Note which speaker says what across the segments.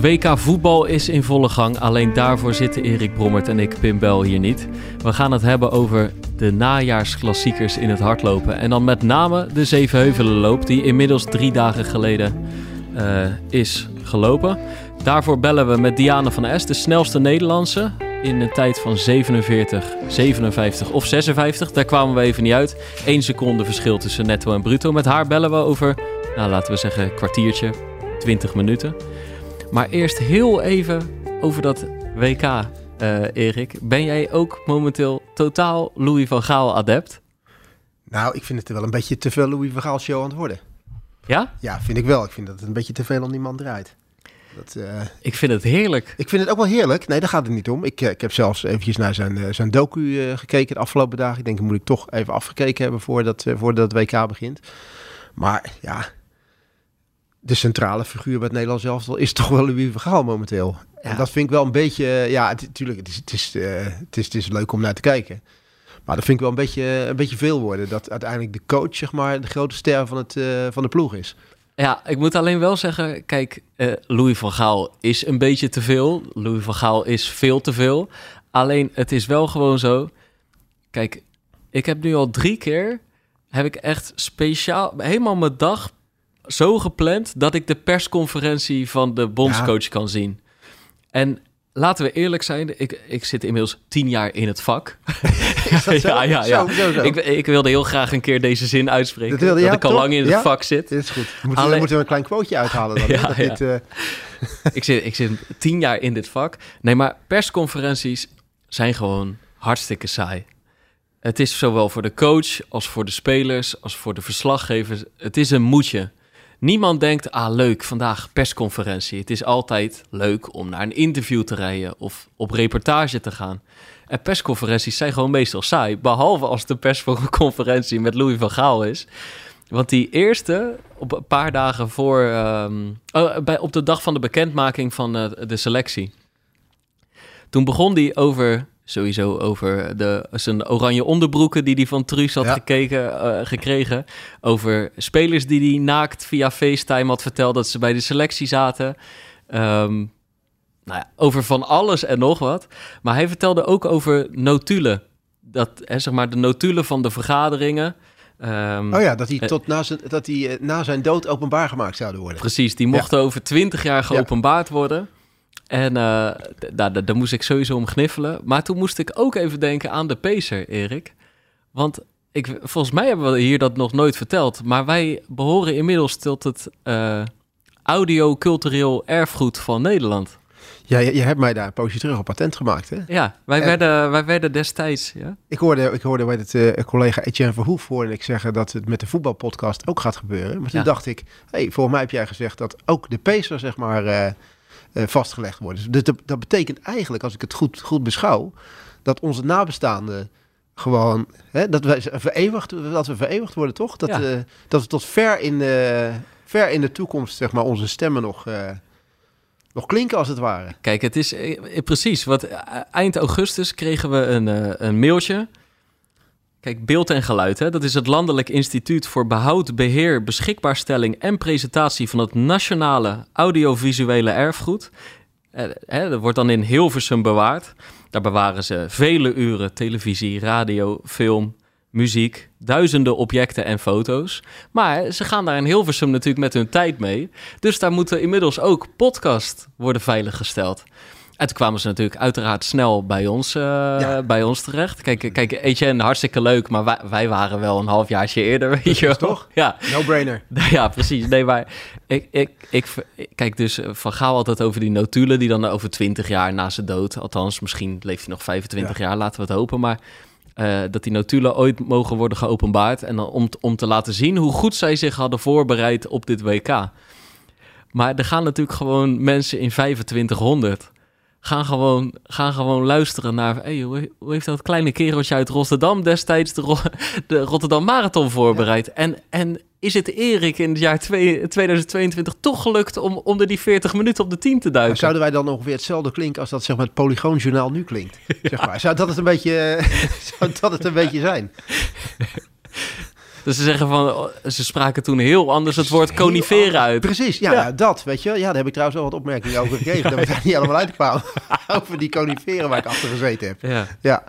Speaker 1: WK voetbal is in volle gang. Alleen daarvoor zitten Erik Brommert en ik, Pim Bel, hier niet. We gaan het hebben over de najaarsklassiekers in het hardlopen. En dan met name de Zevenheuvelenloop, die inmiddels drie dagen geleden uh, is gelopen. Daarvoor bellen we met Diane van Es, de snelste Nederlandse. In een tijd van 47, 57 of 56. Daar kwamen we even niet uit. Eén seconde verschil tussen netto en bruto. Met haar bellen we over, nou, laten we zeggen, kwartiertje, 20 minuten. Maar eerst heel even over dat WK, uh, Erik. Ben jij ook momenteel totaal Louis van Gaal adept?
Speaker 2: Nou, ik vind het wel een beetje te veel Louis van Gaal show aan het worden.
Speaker 1: Ja?
Speaker 2: Ja, vind ik wel. Ik vind dat het een beetje te veel om die man draait.
Speaker 1: Dat, uh... Ik vind het heerlijk.
Speaker 2: Ik vind het ook wel heerlijk. Nee, daar gaat het niet om. Ik, ik heb zelfs eventjes naar zijn, zijn docu gekeken de afgelopen dagen. Ik denk, dat moet ik toch even afgekeken hebben voordat, voordat het WK begint. Maar ja, de centrale figuur bij het Nederlands elftal is toch wel Louis van Gaal momenteel. En dat vind ik wel een beetje, ja, natuurlijk, het, het, is, het, is, het, is, het is leuk om naar te kijken. Maar dat vind ik wel een beetje, een beetje veel worden. Dat uiteindelijk de coach, zeg maar, de grote ster van, het, uh, van de ploeg is.
Speaker 1: Ja, ik moet alleen wel zeggen, kijk, uh, Louis van Gaal is een beetje te veel. Louis van Gaal is veel te veel. Alleen, het is wel gewoon zo. Kijk, ik heb nu al drie keer, heb ik echt speciaal, helemaal mijn dag zo gepland dat ik de persconferentie van de bondscoach ja. kan zien. En laten we eerlijk zijn, ik, ik zit inmiddels tien jaar in het vak. ja, ja, ja. Zo, zo, zo. Ik, ik, wilde heel graag een keer deze zin uitspreken. Dat, dat ik al lang in het vak zit.
Speaker 2: Dit is goed. Moeten, Alleen... moeten we een klein quoteje uithalen dan. ja, dit, uh...
Speaker 1: ik, zit, ik zit tien jaar in dit vak. Nee, maar persconferenties zijn gewoon hartstikke saai. Het is zowel voor de coach als voor de spelers als voor de verslaggevers. Het is een moedje. Niemand denkt, ah leuk, vandaag persconferentie. Het is altijd leuk om naar een interview te rijden of op reportage te gaan. En persconferenties zijn gewoon meestal saai. Behalve als de persconferentie met Louis van Gaal is. Want die eerste, op een paar dagen voor, um, oh, bij, op de dag van de bekendmaking van uh, de selectie. Toen begon die over sowieso over de, zijn oranje onderbroeken die hij van Truus had gekeken, uh, gekregen. Over spelers die hij naakt via FaceTime had verteld dat ze bij de selectie zaten. Um, nou ja, over van alles en nog wat. Maar hij vertelde ook over notulen. Dat, hè, zeg maar, de notulen van de vergaderingen.
Speaker 2: Um, oh ja, dat die, tot na zijn, dat die uh, na zijn dood openbaar gemaakt zouden worden.
Speaker 1: Precies, die mochten ja. over twintig jaar geopenbaard worden. En uh, daar, daar moest ik sowieso om gniffelen. Maar toen moest ik ook even denken aan de Pacer, Erik. Want ik, volgens mij hebben we hier dat nog nooit verteld. Maar wij behoren inmiddels tot het uh, audio-cultureel erfgoed van Nederland.
Speaker 2: Ja, je, je, hebt mij daar een poosje terug op patent gemaakt, hè?
Speaker 1: Ja, wij, werden, wij werden destijds, ja.
Speaker 2: Ik hoorde, ik hoorde bij het uh, collega Etienne Verhoef hoorde ik zeggen dat het met de voetbalpodcast ook gaat gebeuren. Maar toen ja. dacht ik, hey, volgens mij heb jij gezegd dat ook de Pacer, zeg maar... Uh, vastgelegd worden. Dus dat, dat, betekent eigenlijk, als ik het goed, goed beschouw, dat onze nabestaanden gewoon, hè, dat, wij vereeuwigd, dat we vereeuwigd worden, toch? Dat, ja. uh, dat we tot ver in, uh, ver in de toekomst, zeg maar, onze stemmen nog, nog klinken, als het ware.
Speaker 1: Kijk, het is precies, wat eind augustus kregen we een, een mailtje Kijk, beeld en geluid, hè? dat is het Landelijk Instituut voor Behoud, Beheer, Beschikbaarstelling en Presentatie van het Nationale Audiovisuele Erfgoed. Eh, dat wordt dan in Hilversum bewaard. Daar bewaren ze vele uren televisie, radio, film, muziek, duizenden objecten en foto's. Maar ze gaan daar in Hilversum natuurlijk met hun tijd mee. Dus daar moeten inmiddels ook podcast worden veiliggesteld. En toen kwamen ze natuurlijk uiteraard snel bij ons, uh, ja. bij ons terecht. Kijk, kijk, Etienne, hartstikke leuk, maar wij, wij waren wel een halfjaartje eerder, weet je
Speaker 2: toch?
Speaker 1: Ja.
Speaker 2: No-brainer.
Speaker 1: Ja, precies. Nee, maar ik, ik, ik, kijk dus Van Gaal altijd over die notulen die dan over 20 jaar na zijn dood, althans misschien leeft hij nog 25 ja. jaar, laten we het hopen, maar... Uh, dat die notulen ooit mogen worden geopenbaard. En dan om, om te laten zien hoe goed zij zich hadden voorbereid op dit WK. Maar er gaan natuurlijk gewoon mensen in 2500 gaan gewoon, gaan gewoon luisteren naar... Hey, hoe, hoe heeft dat kleine kereltje uit Rotterdam destijds de, de Rotterdam Marathon voorbereid? Ja. En, en is het Erik in het jaar twee, 2022 toch gelukt om onder die 40 minuten op de 10 te duiken?
Speaker 2: Maar zouden wij dan ongeveer hetzelfde klinken als dat zeg maar, het Polygoonjournaal nu klinkt? Zeg maar. Zou dat het een beetje, zou dat het een beetje zijn?
Speaker 1: Dus ze zeggen van, oh, ze spraken toen heel anders het woord coniferen uit.
Speaker 2: Precies, ja,
Speaker 1: Ja.
Speaker 2: ja, dat, weet je. Ja, daar heb ik trouwens al wat opmerkingen over gekregen. dat we daar niet allemaal uitkwamen. over die coniferen waar ik achter gezeten heb.
Speaker 1: Ja.
Speaker 2: Ja,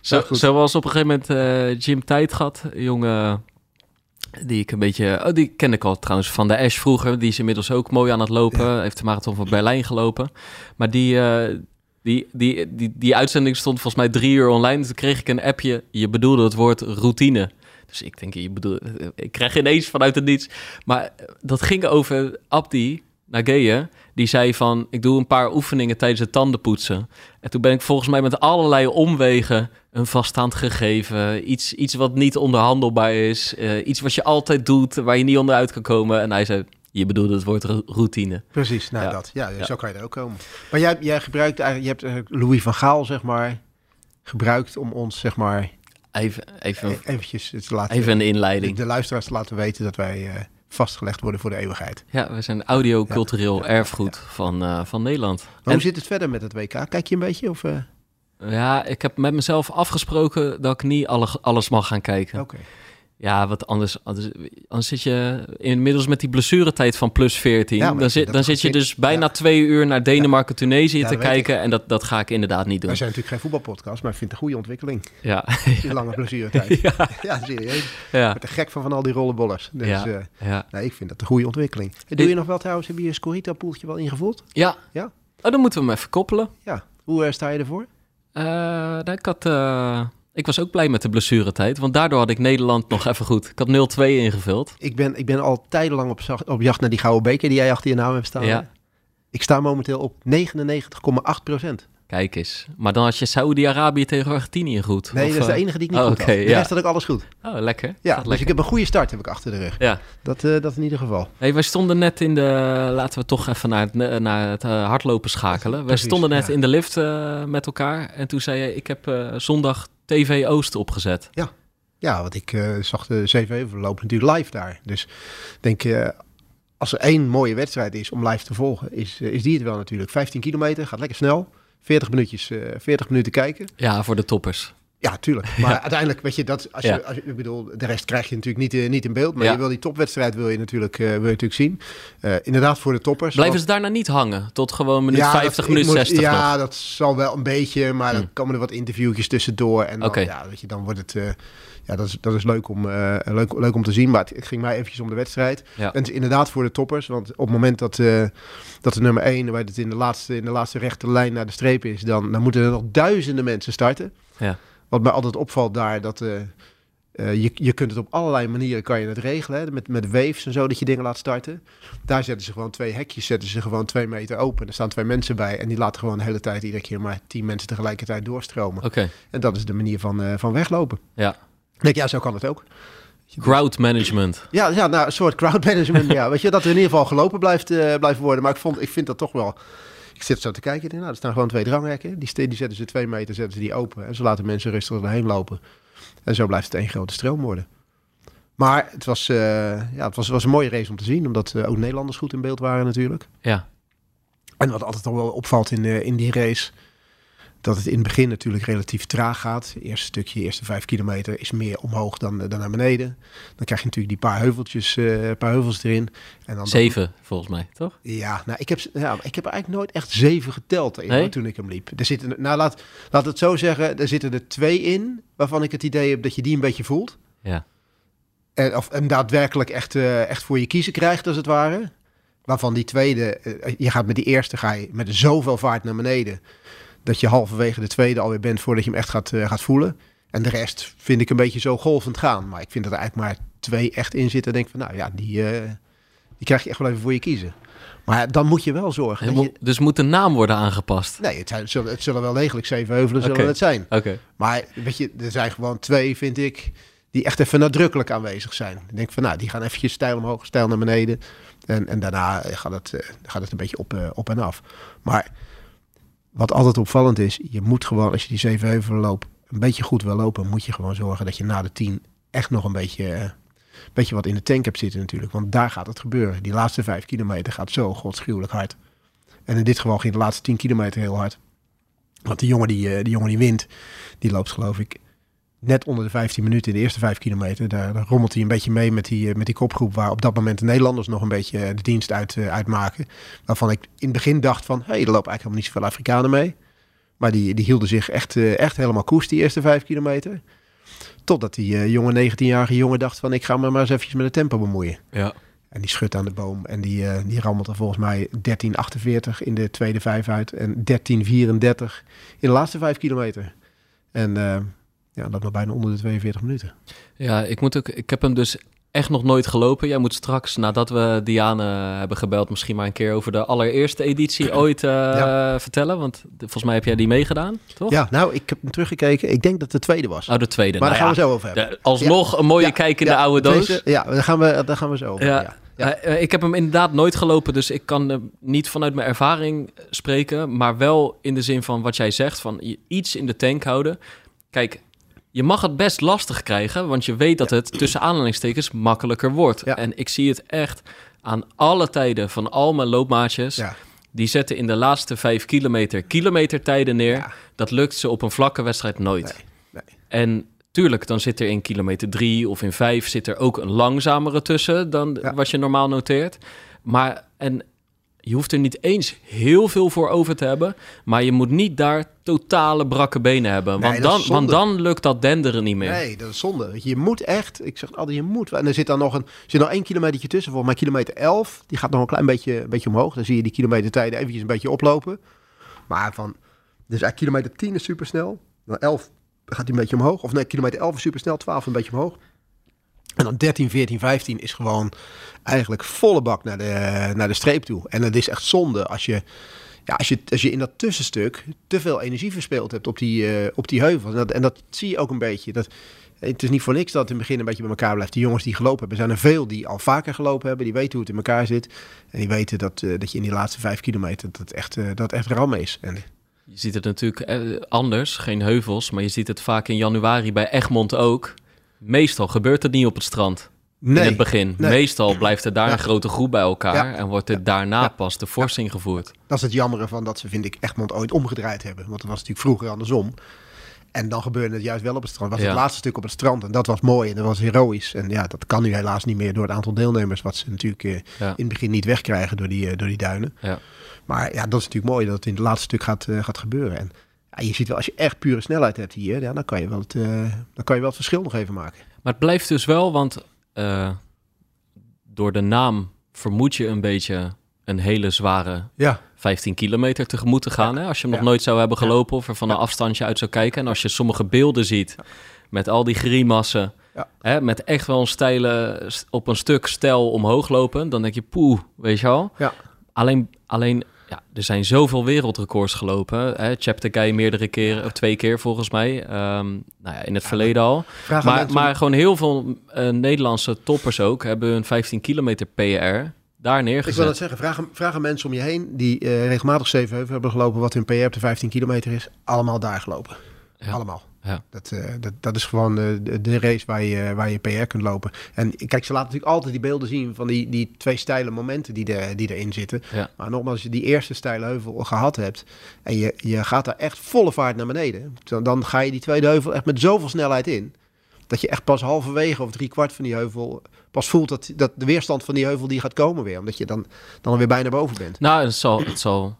Speaker 1: Zo,
Speaker 2: goed.
Speaker 1: zoals op een gegeven moment eh, Jim Tijdgat, een jongen die ik een beetje... Oh, die ken ik al trouwens van de Ash vroeger. Die is inmiddels ook mooi aan het lopen. Heeft de marathon van Berlijn gelopen. Maar die, eh, die, die, die, die uitzending stond volgens mij drie uur online. Toen kreeg ik een appje. Je bedoelde het woord routine. Dus ik denk, je bedoelt... Ik krijg ineens vanuit het niets. Maar dat ging over Abdi Nageye. Die zei van, ik doe een paar oefeningen tijdens het tandenpoetsen. En toen ben ik volgens mij met allerlei omwegen een vaststaand gegeven. Iets, iets wat niet onderhandelbaar is. eh, iets wat je altijd doet, waar je niet onderuit kan komen. En hij zei, je bedoelde het woord ro- routine.
Speaker 2: precies. Nou,
Speaker 1: Ja.
Speaker 2: dat. Ja,
Speaker 1: Ja.
Speaker 2: zo kan je er ook komen. Maar jij, jij gebruikt eigenlijk, je hebt eigenlijk Louis van Gaal, zeg maar, gebruikt om ons, zeg maar,
Speaker 1: Even, even,
Speaker 2: e- eventjes te laten...
Speaker 1: even een
Speaker 2: de,
Speaker 1: inleiding.
Speaker 2: de luisteraars te laten weten dat wij eh, vastgelegd worden voor de eeuwigheid.
Speaker 1: Ja, we zijn audio-cultureel
Speaker 2: Ja, ja,
Speaker 1: erfgoed Van, eh, van Nederland.
Speaker 2: Maar
Speaker 1: En-
Speaker 2: hoe zit het verder met het WK? Kijk je een beetje? Of, eh,
Speaker 1: Ja, ik heb met mezelf afgesproken dat ik niet alle, alles mag gaan kijken.
Speaker 2: Oké.
Speaker 1: Ja, wat anders, anders, anders zit je inmiddels met die blessuretijd van plus 14.
Speaker 2: Ja, maar
Speaker 1: dan
Speaker 2: ik
Speaker 1: zit, dan zit je dus bijna
Speaker 2: Ja.
Speaker 1: twee uur naar Denemarken-Tunesië
Speaker 2: Ja,
Speaker 1: te kijken. En dat, dat ga ik inderdaad niet doen.
Speaker 2: Wij zijn natuurlijk geen voetbalpodcast, maar ik vind het een goede ontwikkeling.
Speaker 1: Ja,
Speaker 2: Die lange blessuretijd.
Speaker 1: ja,
Speaker 2: ja, serieus. Ik
Speaker 1: ja,
Speaker 2: ben te gek van van al die rollenbollers. Dus
Speaker 1: Ja.
Speaker 2: eh, ik vind dat een goede ontwikkeling. En doe je nog wel trouwens, heb je je Scorito-poeltje wel ingevuld?
Speaker 1: ja.
Speaker 2: Ja?
Speaker 1: Oh, dan moeten we hem even koppelen.
Speaker 2: Ja. Hoe eh, sta je ervoor?
Speaker 1: Eh, nou, ik, had, ik was ook blij met de blessuretijd, want daardoor had ik Nederland nog even goed. Ik had 0-2 ingevuld.
Speaker 2: Ik ben, ik ben al tijdenlang op, op jacht naar die gouden beker die jij achter je naam hebt staan.
Speaker 1: Ja.
Speaker 2: Ik sta momenteel op 99,8 procent.
Speaker 1: Kijk eens. Maar dan had je Saoedi-Arabië tegen Argentinië goed.
Speaker 2: Nee,
Speaker 1: Of,
Speaker 2: dat is de
Speaker 1: eh,
Speaker 2: enige die ik niet
Speaker 1: oh,
Speaker 2: goed
Speaker 1: oké,
Speaker 2: had. De
Speaker 1: ja.
Speaker 2: rest had ik alles goed.
Speaker 1: Oh, lekker.
Speaker 2: Ja, dus
Speaker 1: lekker.
Speaker 2: ik heb een goede start heb ik achter de rug.
Speaker 1: Ja.
Speaker 2: Dat, eh, dat in ieder geval.
Speaker 1: Hey, wij stonden net in de... Laten we toch even naar het, naar het eh, hardlopen schakelen. Wij stonden net
Speaker 2: ja.
Speaker 1: in de lift met elkaar. En toen zei je, ik heb zondag TV Oost opgezet.
Speaker 2: Ja, want ik eh, zag de CV lopen natuurlijk live daar. Dus denk, eh, als er één mooie wedstrijd is om live te volgen, is, eh, is die het wel natuurlijk. 15 kilometer, gaat lekker snel. 40 minuutjes, eh 40 minuten kijken.
Speaker 1: Ja, voor de toppers.
Speaker 2: Ja, tuurlijk. Maar uiteindelijk, weet je, dat, als je,
Speaker 1: Ja.
Speaker 2: als je, ik bedoel, de rest krijg je natuurlijk niet, eh, niet in beeld. Maar
Speaker 1: Ja.
Speaker 2: je wil die topwedstrijd wil je natuurlijk, eh, wil je natuurlijk zien. Eh, inderdaad, voor de toppers.
Speaker 1: Blijven ze daarna niet hangen? Tot gewoon minuut
Speaker 2: Ja,
Speaker 1: 50,
Speaker 2: dat- ik
Speaker 1: minuut
Speaker 2: moet-
Speaker 1: 60
Speaker 2: Ja,
Speaker 1: nog?
Speaker 2: dat zal wel een beetje, maar dan
Speaker 1: Hmm.
Speaker 2: komen er wat interviewtjes tussendoor. En dan, ja, weet je, dan wordt het, ja, dat is, dat is leuk, om, leuk, leuk om te zien. Maar het, het ging mij eventjes om de wedstrijd. En het is inderdaad voor de toppers, want op het moment dat, dat de nummer 1, waar het in de laatste, in de laatste rechte lijn naar de streep is, dan, dan moeten er nog duizenden mensen starten.
Speaker 1: Ja.
Speaker 2: Wat mij altijd opvalt daar, dat eh, eh, je, je kunt het op allerlei manieren kan je het regelen. Hè? Met, met waves en zo, dat je dingen laat starten. Daar zetten ze gewoon twee hekjes, zetten ze gewoon twee meter open. Er staan twee mensen bij en die laten gewoon de hele tijd iedere keer maar tien mensen tegelijkertijd doorstromen.
Speaker 1: Oké,
Speaker 2: En dat is de manier van, eh, van weglopen.
Speaker 1: ja.
Speaker 2: Ik denk, ja, zo kan het ook.
Speaker 1: Crowd management.
Speaker 2: Ja, ja nou, een soort crowd management. ja, weet je, dat er in ieder geval gelopen blijft, blijft worden. Maar ik, vond, ik vind dat toch wel... Ik zit zo te kijken. ik denk, Nou, er staan gewoon twee dranghekken. Die, die zetten ze twee meter, zetten ze die open. En ze laten mensen rustig erheen lopen. En zo blijft het één grote stroom worden. Maar het was, eh, ja, het was, was een mooie race om te zien. Omdat eh, ook Nederlanders goed in beeld waren natuurlijk.
Speaker 1: Ja,
Speaker 2: En wat altijd al wel opvalt in, eh, in die race... dat het in het begin natuurlijk relatief traag gaat. Het eerste stukje, de eerste vijf kilometer... is meer omhoog dan, eh, dan naar beneden. Dan krijg je natuurlijk die paar heuveltjes, eh paar heuvels erin. En dan
Speaker 1: zeven volgens mij, toch?
Speaker 2: Ja, nou, ik heb, ja, ik heb eigenlijk nooit echt zeven geteld
Speaker 1: Nee?
Speaker 2: toen ik hem liep. Er zitten, nou, laat, laat het zo zeggen, er zitten er twee in... waarvan ik het idee heb dat je die een beetje voelt.
Speaker 1: Ja.
Speaker 2: En, of en daadwerkelijk echt, eh, echt voor je kiezen krijgt, als het ware. Waarvan die tweede, je gaat met die eerste ga je met zoveel vaart naar beneden. Dat je halverwege de tweede alweer bent voordat je hem echt gaat, eh, gaat voelen. En de rest vind ik een beetje zo golvend gaan. Maar ik vind dat er eigenlijk maar twee echt in zitten. En denk van, nou ja, die, eh, die krijg je echt wel even voor je kiezen. Maar dan moet je wel zorgen.
Speaker 1: Mo-
Speaker 2: je-
Speaker 1: Dus moet de naam worden aangepast?
Speaker 2: nee, het, zijn, het, zullen, het zullen wel degelijk zeven heuvelen zullen het zijn.
Speaker 1: Oké.
Speaker 2: Maar weet je, er zijn gewoon twee, vind ik, die echt even nadrukkelijk aanwezig zijn. Ik denk van, nou, die gaan eventjes stijl omhoog, stijl naar beneden. En, en daarna gaat het, eh, gaat het een beetje op, op en af. Maar wat altijd opvallend is, je moet gewoon, als je die zeven heuvelen loopt, een beetje goed wil lopen, moet je gewoon zorgen dat je na de tien echt nog een beetje, eh, beetje wat in de tank hebt zitten natuurlijk. Want daar gaat het gebeuren. Die laatste vijf kilometer gaat zo godschuwelijk hard. En in dit geval ging de laatste tien kilometer heel hard. Want die jongen die, eh, die, jongen die wint, die loopt geloof ik net onder de 15 minuten in de eerste 5 kilometer. Daar, daar rommelt hij een beetje mee met die, met die kopgroep waar op dat moment de Nederlanders nog een beetje de dienst uit, uitmaken. Waarvan ik in het begin dacht van, hé, hey, er lopen eigenlijk helemaal niet zoveel Afrikanen mee. Maar die, die hielden zich echt, echt helemaal koers die eerste 5 kilometer. Totdat die jonge 19-jarige jongen dacht van, ik ga me maar eens eventjes met het tempo bemoeien.
Speaker 1: Ja.
Speaker 2: En die schudt aan de boom. En die, uh, die rammelt er volgens mij 13,48 in de tweede vijf uit. En 13,34 in de laatste vijf kilometer. En uh, ja, dat nog bijna onder de 42 minuten.
Speaker 1: Ja, ik, moet ook, ik heb hem dus echt nog nooit gelopen. Jij moet straks, nadat we Diane hebben gebeld, misschien maar een keer over de allereerste editie ooit uh, ja. vertellen. Want volgens mij heb jij die meegedaan, toch?
Speaker 2: Ja, nou, ik heb hem teruggekeken. Ik denk dat het de tweede was.
Speaker 1: Oh, de tweede.
Speaker 2: Maar
Speaker 1: nou,
Speaker 2: daar gaan
Speaker 1: ja,
Speaker 2: we zo over hebben.
Speaker 1: De, alsnog ja. een mooie kijk in de oude doos.
Speaker 2: Deze, ja, daar gaan, we, daar gaan we zo over.
Speaker 1: Ja. Ja. Uh, ik heb hem inderdaad nooit gelopen, dus ik kan uh, niet vanuit mijn ervaring spreken, maar wel in de zin van wat jij zegt, van iets in de tank houden. Kijk, je mag het best lastig krijgen, want je weet dat het tussen aanhalingstekens makkelijker wordt.
Speaker 2: Ja.
Speaker 1: En ik zie het echt aan alle tijden van al mijn loopmaatjes.
Speaker 2: Ja.
Speaker 1: Die zetten in de laatste vijf kilometer kilometertijden neer.
Speaker 2: Ja.
Speaker 1: Dat lukt ze op een vlakke wedstrijd nooit.
Speaker 2: Nee, nee.
Speaker 1: En tuurlijk, dan zit er in kilometer drie of in vijf zit er ook een langzamere tussen dan wat je normaal noteert. Maar en je hoeft er niet eens heel veel voor over te hebben, maar je moet niet daar totale brakke benen hebben,
Speaker 2: Nee,
Speaker 1: want, dan, want dan lukt dat denderen niet meer.
Speaker 2: Nee, dat is zonde. Je, moet echt, ik zeg altijd, je moet. En er zit dan nog een, er zit nog één kilometertje tussen. Volgens mij kilometer 11, die gaat nog een klein beetje, een beetje omhoog. Dan zie je die kilometertijden eventjes een beetje oplopen. Maar van, dus eigenlijk kilometer 10 is supersnel. Dan 11 gaat hij een beetje omhoog. Of nee, kilometer 11 is supersnel, 12 een beetje omhoog. En dan 13, 14, 15 is gewoon eigenlijk volle bak naar de, naar de streep toe. En het is echt zonde als je, ja, als je, als je in dat tussenstuk te veel energie verspeeld hebt op die, eh, op die heuvels. En dat, en dat zie je ook een beetje. Dat, het is niet voor niks dat het in het begin een beetje bij elkaar blijft. Die jongens die gelopen hebben, zijn er veel die al vaker gelopen hebben. Die weten hoe het in elkaar zit. En die weten dat, eh, dat je in die laatste vijf kilometer dat echt, eh, dat echt ram is. En,
Speaker 1: Je ziet het natuurlijk anders, geen heuvels, maar je ziet het vaak in januari bij Egmond ook. Meestal gebeurt het niet op het strand.
Speaker 2: nee,
Speaker 1: in het begin.
Speaker 2: nee.
Speaker 1: Meestal blijft er daar
Speaker 2: Ja.
Speaker 1: een grote groep bij elkaar
Speaker 2: Ja.
Speaker 1: en wordt er daarna
Speaker 2: Ja.
Speaker 1: pas de forsing gevoerd.
Speaker 2: Dat is het jammere van dat ze, vind ik, Egmond ooit omgedraaid hebben. Want dat was natuurlijk vroeger andersom. En dan gebeurde het juist wel op het strand. was
Speaker 1: Ja.
Speaker 2: het laatste stuk op het strand. En dat was mooi en dat was heroïs. En ja, dat kan nu helaas niet meer door het aantal deelnemers. Wat ze natuurlijk eh, in het begin niet wegkrijgen door die, eh, door die duinen.
Speaker 1: Ja.
Speaker 2: Maar ja, dat is natuurlijk mooi dat het in het laatste stuk gaat, eh, gaat gebeuren. En ja, je ziet wel, als je echt pure snelheid hebt hier, ja, dan, kan je wel het, eh, dan kan je wel het verschil nog even maken.
Speaker 1: Maar het blijft dus wel, want eh, door de naam vermoed je een beetje een hele zware
Speaker 2: Ja,
Speaker 1: 15 kilometer tegemoet te gaan. Hè? Als je hem nog nooit zou hebben gelopen of er van een afstandje uit zou kijken. En als je sommige beelden ziet met al die grimassen,
Speaker 2: Ja.
Speaker 1: hè, met echt wel een steile, st- op een stuk stijl omhoog lopen, dan denk je poeh, weet je.
Speaker 2: Ja.
Speaker 1: Alleen, alleen ja, er zijn zoveel wereldrecords gelopen. Hè? Cheptegei meerdere keren, of twee keer volgens mij. Ehm, nou ja, in het verleden al. Maar, maar gewoon heel veel eh, Nederlandse toppers ook hebben hun 15 kilometer PR daar
Speaker 2: Ik wil
Speaker 1: neergezet.
Speaker 2: het zeggen, vraag, aan- vraag aan mensen om je heen die eh, regelmatig Zevenheuvel hebben gelopen, wat hun PR op de 15 kilometer is. Allemaal daar gelopen.
Speaker 1: Ja.
Speaker 2: Allemaal.
Speaker 1: Ja.
Speaker 2: Dat, eh, dat, dat is gewoon eh, de, race waar je, waar je PR kunt lopen. En kijk, ze laten natuurlijk altijd die beelden zien van die, die twee steile momenten die, die erin zitten.
Speaker 1: Ja.
Speaker 2: Maar nogmaals, als je die eerste steile heuvel gehad hebt en je, je gaat daar echt volle vaart naar beneden, dan, dan ga je die tweede heuvel echt met zoveel snelheid in. Dat je echt pas halverwege of drie kwart van die heuvel pas voelt dat, dat de weerstand van die heuvel die gaat komen weer. Omdat je dan, dan weer bijna boven bent.
Speaker 1: Nou, het zal, het zal.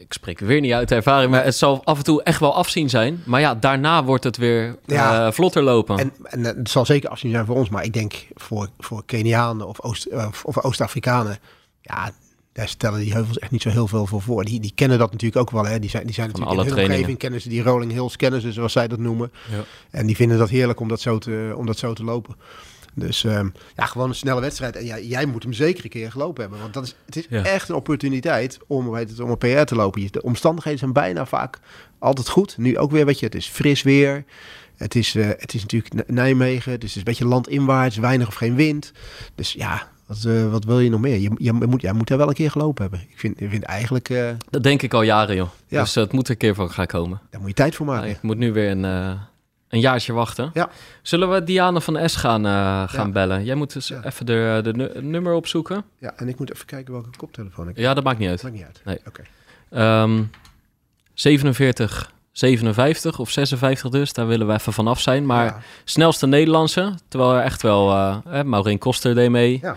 Speaker 1: Ik spreek weer niet uit ervaring, maar het zal af en toe echt wel afzien zijn. Maar ja, daarna wordt het weer
Speaker 2: Ja.
Speaker 1: eh, vlotter lopen.
Speaker 2: En, en het zal zeker afzien zijn voor ons, maar ik denk voor, voor Kenianen of, Oost, eh, of Oost-Afrikanen, ja, daar stellen die heuvels echt niet zo heel veel voor voor. Die, die kennen dat natuurlijk ook wel. Hè. Die zijn, die zijn
Speaker 1: Van
Speaker 2: natuurlijk in hun
Speaker 1: trainingen.
Speaker 2: omgeving, kennen ze die rolling hills, kennen ze zoals zij dat noemen.
Speaker 1: Ja.
Speaker 2: En die vinden dat heerlijk om dat zo te, om dat zo te lopen. Dus ehm, ja, gewoon een snelle wedstrijd. En jij, jij moet hem zeker een keer gelopen hebben. Want dat is, het is
Speaker 1: Ja.
Speaker 2: echt een opportuniteit om, heet het, om een PR te lopen. De omstandigheden zijn bijna vaak altijd goed. Nu ook weer, weet je, het is fris weer. Het is, eh, het is natuurlijk Nijmegen. Dus het is een beetje landinwaarts, weinig of geen wind. Dus ja, wat, eh, wat wil je nog meer? Je, je, moet, jij moet daar wel een keer gelopen hebben. Ik vind, ik vind eigenlijk, eh,
Speaker 1: Dat denk ik al jaren, joh.
Speaker 2: Ja.
Speaker 1: Dus het moet er een keer van gaan komen.
Speaker 2: daar moet je tijd voor maken.
Speaker 1: Ik moet nu weer een, een jaartje wachten.
Speaker 2: Ja.
Speaker 1: Zullen we Diane van S gaan, eh, gaan
Speaker 2: Ja.
Speaker 1: bellen? Jij moet dus
Speaker 2: Ja.
Speaker 1: even de, de nu- nummer opzoeken.
Speaker 2: Ja, en ik moet even kijken welke koptelefoon ik heb.
Speaker 1: Ja, dat maakt niet uit.
Speaker 2: Maakt niet uit.
Speaker 1: Nee.
Speaker 2: Oké.
Speaker 1: Ehm 47 57 of 56 dus. Daar willen we even vanaf zijn. Maar snelste Nederlandse. Terwijl er echt wel... Uh, Maureen Koster deed mee. Ja.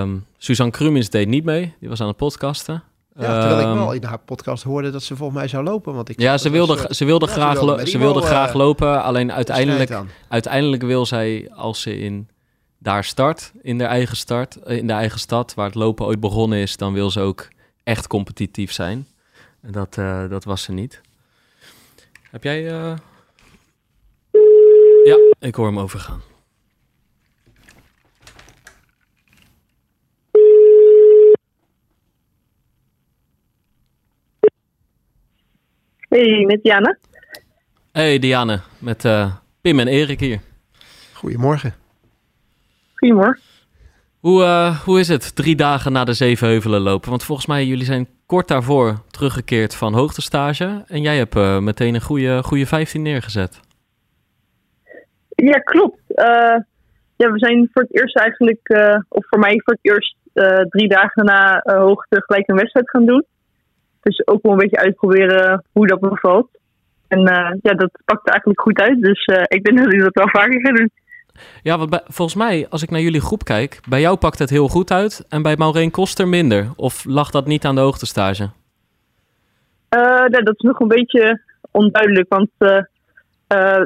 Speaker 1: Um, Suzanne Krumins deed niet mee. Die was aan het podcasten.
Speaker 2: Ja, terwijl ik ehm, wel in haar podcast hoorde dat ze volgens mij zou lopen. Want ik
Speaker 1: ja, ze wilde, ze wilde graag, ze wilde, graag lopen. Alleen uiteindelijk, uiteindelijk wil zij, als ze in daar start, in de eigen start, in de eigen stad, waar het lopen ooit begonnen is, dan wil ze ook echt competitief zijn. En dat, uh, dat was ze niet. Heb jij... Uh... Ja, ik hoor hem overgaan.
Speaker 3: Hey, met Diane.
Speaker 1: Hey Diane, met uh, Pim en Erik hier.
Speaker 2: Goedemorgen.
Speaker 3: Goedemorgen.
Speaker 1: Hoe, uh, hoe is het drie dagen na de Zevenheuvelen lopen? Want volgens mij, jullie zijn kort daarvoor teruggekeerd van hoogtestage. En jij hebt uh, meteen een goede, goede 15 neergezet.
Speaker 3: Ja, klopt. Uh, ja, we zijn voor het eerst eigenlijk, of voor mij voor het eerst drie dagen na hoogte gelijk een wedstrijd gaan doen. Dus ook wel een beetje uitproberen hoe dat bevalt. En ja, dat pakt eigenlijk goed uit. Dus ik denk dat ik dat wel vaker ga doen.
Speaker 1: Ja, want volgens mij, als ik naar jullie groep kijk, bij jou pakt het heel goed uit en bij Maureen Koster minder. Of lag dat niet aan de hoogtestage?
Speaker 3: Uh, dat is nog een beetje onduidelijk, want uh, uh,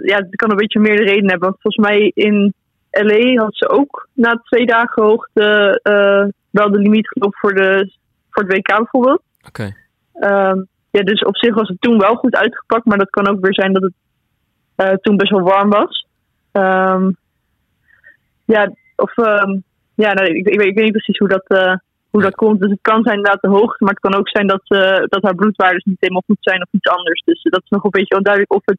Speaker 3: ja, het kan een beetje meer reden hebben. Want volgens mij in LA had ze ook na twee dagen hoogte wel de limiet gelopen voor, de, voor het WK bijvoorbeeld.
Speaker 1: Oké.
Speaker 3: Ehm, ja, dus op zich was het toen wel goed uitgepakt, maar dat kan ook weer zijn dat het toen best wel warm was. Um, ja, of ehm, ja, nou, ik, weet, ik, weet niet precies hoe dat, uh, hoe dat komt. Dus het kan zijn inderdaad de hoogte, maar het kan ook zijn dat, uh, dat haar bloedwaardes niet helemaal goed zijn of iets anders. Dus dat is nog een beetje onduidelijk of het,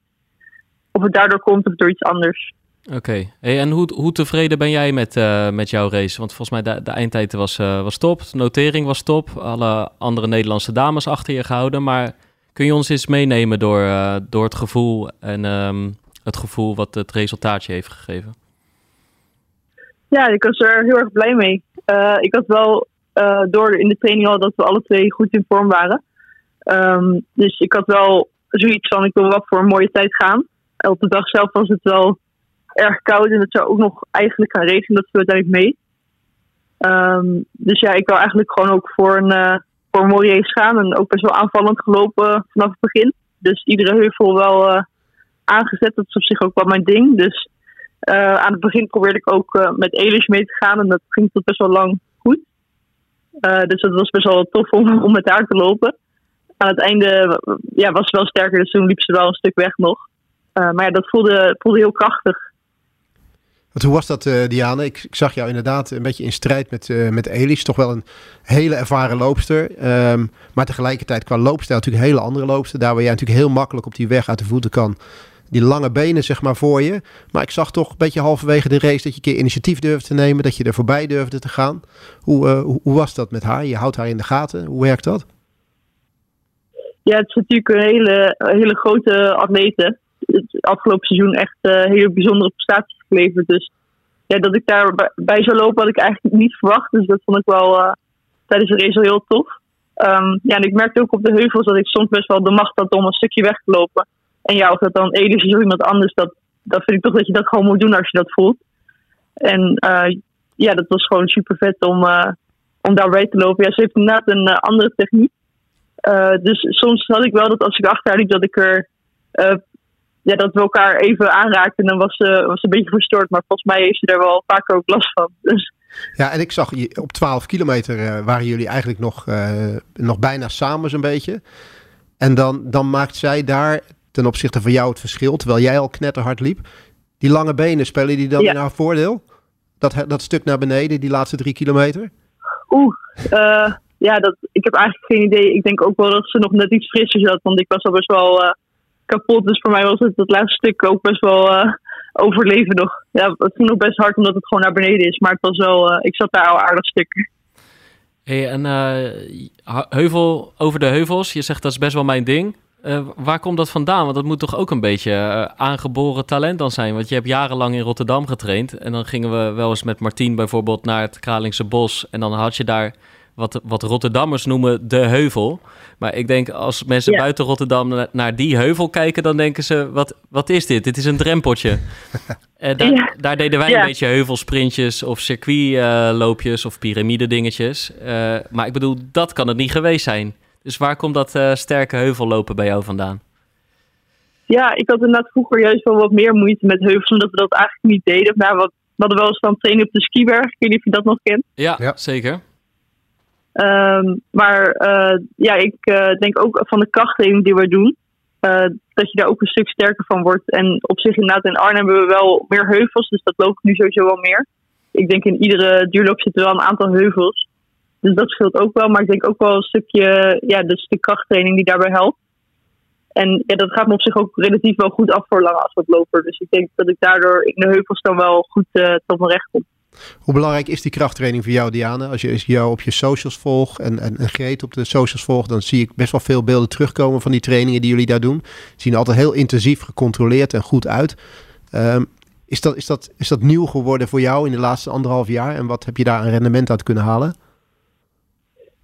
Speaker 3: of het daardoor komt of door iets anders.
Speaker 1: Oké, hey, en hoe, hoe tevreden ben jij met, uh, met jouw race? Want volgens mij de, de eindtijd was, was top, de notering was top, alle andere Nederlandse dames achter je gehouden. Maar kun je ons eens meenemen door, door het gevoel en um, het gevoel wat het resultaatje heeft gegeven?
Speaker 3: Ja, ik was er heel erg blij mee. Ik had wel door in de training al dat we alle twee goed in vorm waren. Um, dus ik had wel zoiets van, ik wil wel voor een mooie tijd gaan. Op de dag zelf was het wel erg koud en het zou ook nog eigenlijk gaan regenen. Dat viel uiteindelijk mee. Um, dus ja, ik wil eigenlijk gewoon ook voor een, uh, voor gaan. En ook best wel aanvallend gelopen vanaf het begin. Dus iedere heuvel wel aangezet. Dat is op zich ook wel mijn ding. Dus uh, aan het begin probeerde ik ook met Elish mee te gaan en dat ging tot best wel lang goed. Dus dat was best wel tof om, om met haar te lopen. Aan het einde ja, was ze wel sterker, dus toen liep ze wel een stuk weg nog. maar ja, dat voelde, voelde heel krachtig.
Speaker 2: Hoe was dat, Diane? Ik, ik, zag jou inderdaad een beetje in strijd met, met Elish. Toch wel een hele ervaren loopster. Um, maar tegelijkertijd qua loopstijl natuurlijk een hele andere loopster. Daar waar jij natuurlijk heel makkelijk op die weg uit de voeten kan die lange benen zeg maar voor je. Maar ik zag toch een beetje halverwege de race dat je een keer initiatief durfde te nemen, dat je er voorbij durfde te gaan. Hoe, uh, hoe, was dat met haar? Je houdt haar in de gaten. Hoe werkt dat?
Speaker 3: Ja, het is natuurlijk een hele, hele grote atlete. Het afgelopen seizoen echt uh, hele bijzondere prestaties geleverd. Dus ja, dat ik daarbij zou lopen had ik eigenlijk niet verwacht. Dus dat vond ik wel uh, tijdens de race heel tof. Um, ja, en ik merkte ook op de heuvels dat ik soms best wel de macht had om een stukje weg te lopen. En ja, of dat dan Elis is of iemand anders, dat, dat vind ik toch dat je dat gewoon moet doen als je dat voelt. En uh, ja, dat was gewoon super vet om, uh, om daarbij te lopen. Ja, ze heeft inderdaad een andere techniek. dus soms had ik wel dat als ik achter dat ik er. Ja, dat we elkaar even aanraakten en dan was ze, was een beetje verstoord. Maar volgens mij heeft ze er wel vaker ook last van. Dus.
Speaker 2: Ja, en ik zag op 12 kilometer waren jullie eigenlijk nog, nog bijna samen zo'n beetje. En dan, dan maakt zij daar ten opzichte van jou het verschil, terwijl jij al knetterhard liep. Die lange benen, spelen die dan in haar voordeel? Dat, dat stuk naar beneden, die laatste drie kilometer?
Speaker 3: Oeh, uh, ja, dat, ik heb eigenlijk geen idee. Ik denk ook wel dat ze nog net iets frisser zat, want ik was al best wel kapot. Dus voor mij was het dat laatste stuk ook best wel uh, overleven nog. Ja, het ging nog best hard omdat het gewoon naar beneden is, maar het was wel, ik zat daar al aardig stuk.
Speaker 1: Hey, en heuvel over de heuvels, je zegt dat is best wel mijn ding. Waar komt dat vandaan? Want dat moet toch ook een beetje aangeboren talent dan zijn? Want je hebt jarenlang in Rotterdam getraind. En dan gingen we wel eens met Martien bijvoorbeeld naar het Kralingse Bos. En dan had je daar wat, wat Rotterdammers noemen de heuvel. Maar ik denk als mensen buiten Rotterdam naar, die heuvel kijken, dan denken ze: wat, wat is dit? Dit is een drempeltje. en daar, daar, deden wij een beetje heuvelsprintjes of circuitloopjes of piramide dingetjes. maar ik bedoel, dat kan het niet geweest zijn. Dus waar komt dat sterke heuvellopen bij jou vandaan?
Speaker 3: Ja, ik had inderdaad vroeger juist wel wat meer moeite met heuvels, omdat we dat eigenlijk niet deden. Nou, wat, we hadden wel eens dan trainen op de skiberg. Ik weet niet of je dat nog kent.
Speaker 1: Ja, ja. zeker.
Speaker 3: Um, maar uh, ja, ik uh, denk ook van de krachttraining die we doen, uh, dat je daar ook een stuk sterker van wordt. En op zich inderdaad in Arnhem hebben we wel meer heuvels, dus dat loopt nu sowieso wel meer. Ik denk in iedere duurloop zitten wel een aantal heuvels. Dus dat scheelt ook wel, maar ik denk ook wel een stukje, ja, dus de krachttraining die daarbij helpt. En ja, dat gaat me op zich ook relatief wel goed af voor lange afstandloper. Dus ik denk dat ik daardoor in de heuvels dan wel goed tot mijn recht kom.
Speaker 2: Hoe belangrijk is die krachttraining voor jou, Diana? Als je jou op je socials volgt en, en, Greet op de socials volgt, dan zie ik best wel veel beelden terugkomen van die trainingen die jullie daar doen. Zien altijd heel intensief, gecontroleerd en goed uit. Um, is, dat, is, dat, is dat nieuw geworden voor jou in de laatste anderhalf jaar? En wat heb je daar aan rendement uit kunnen halen?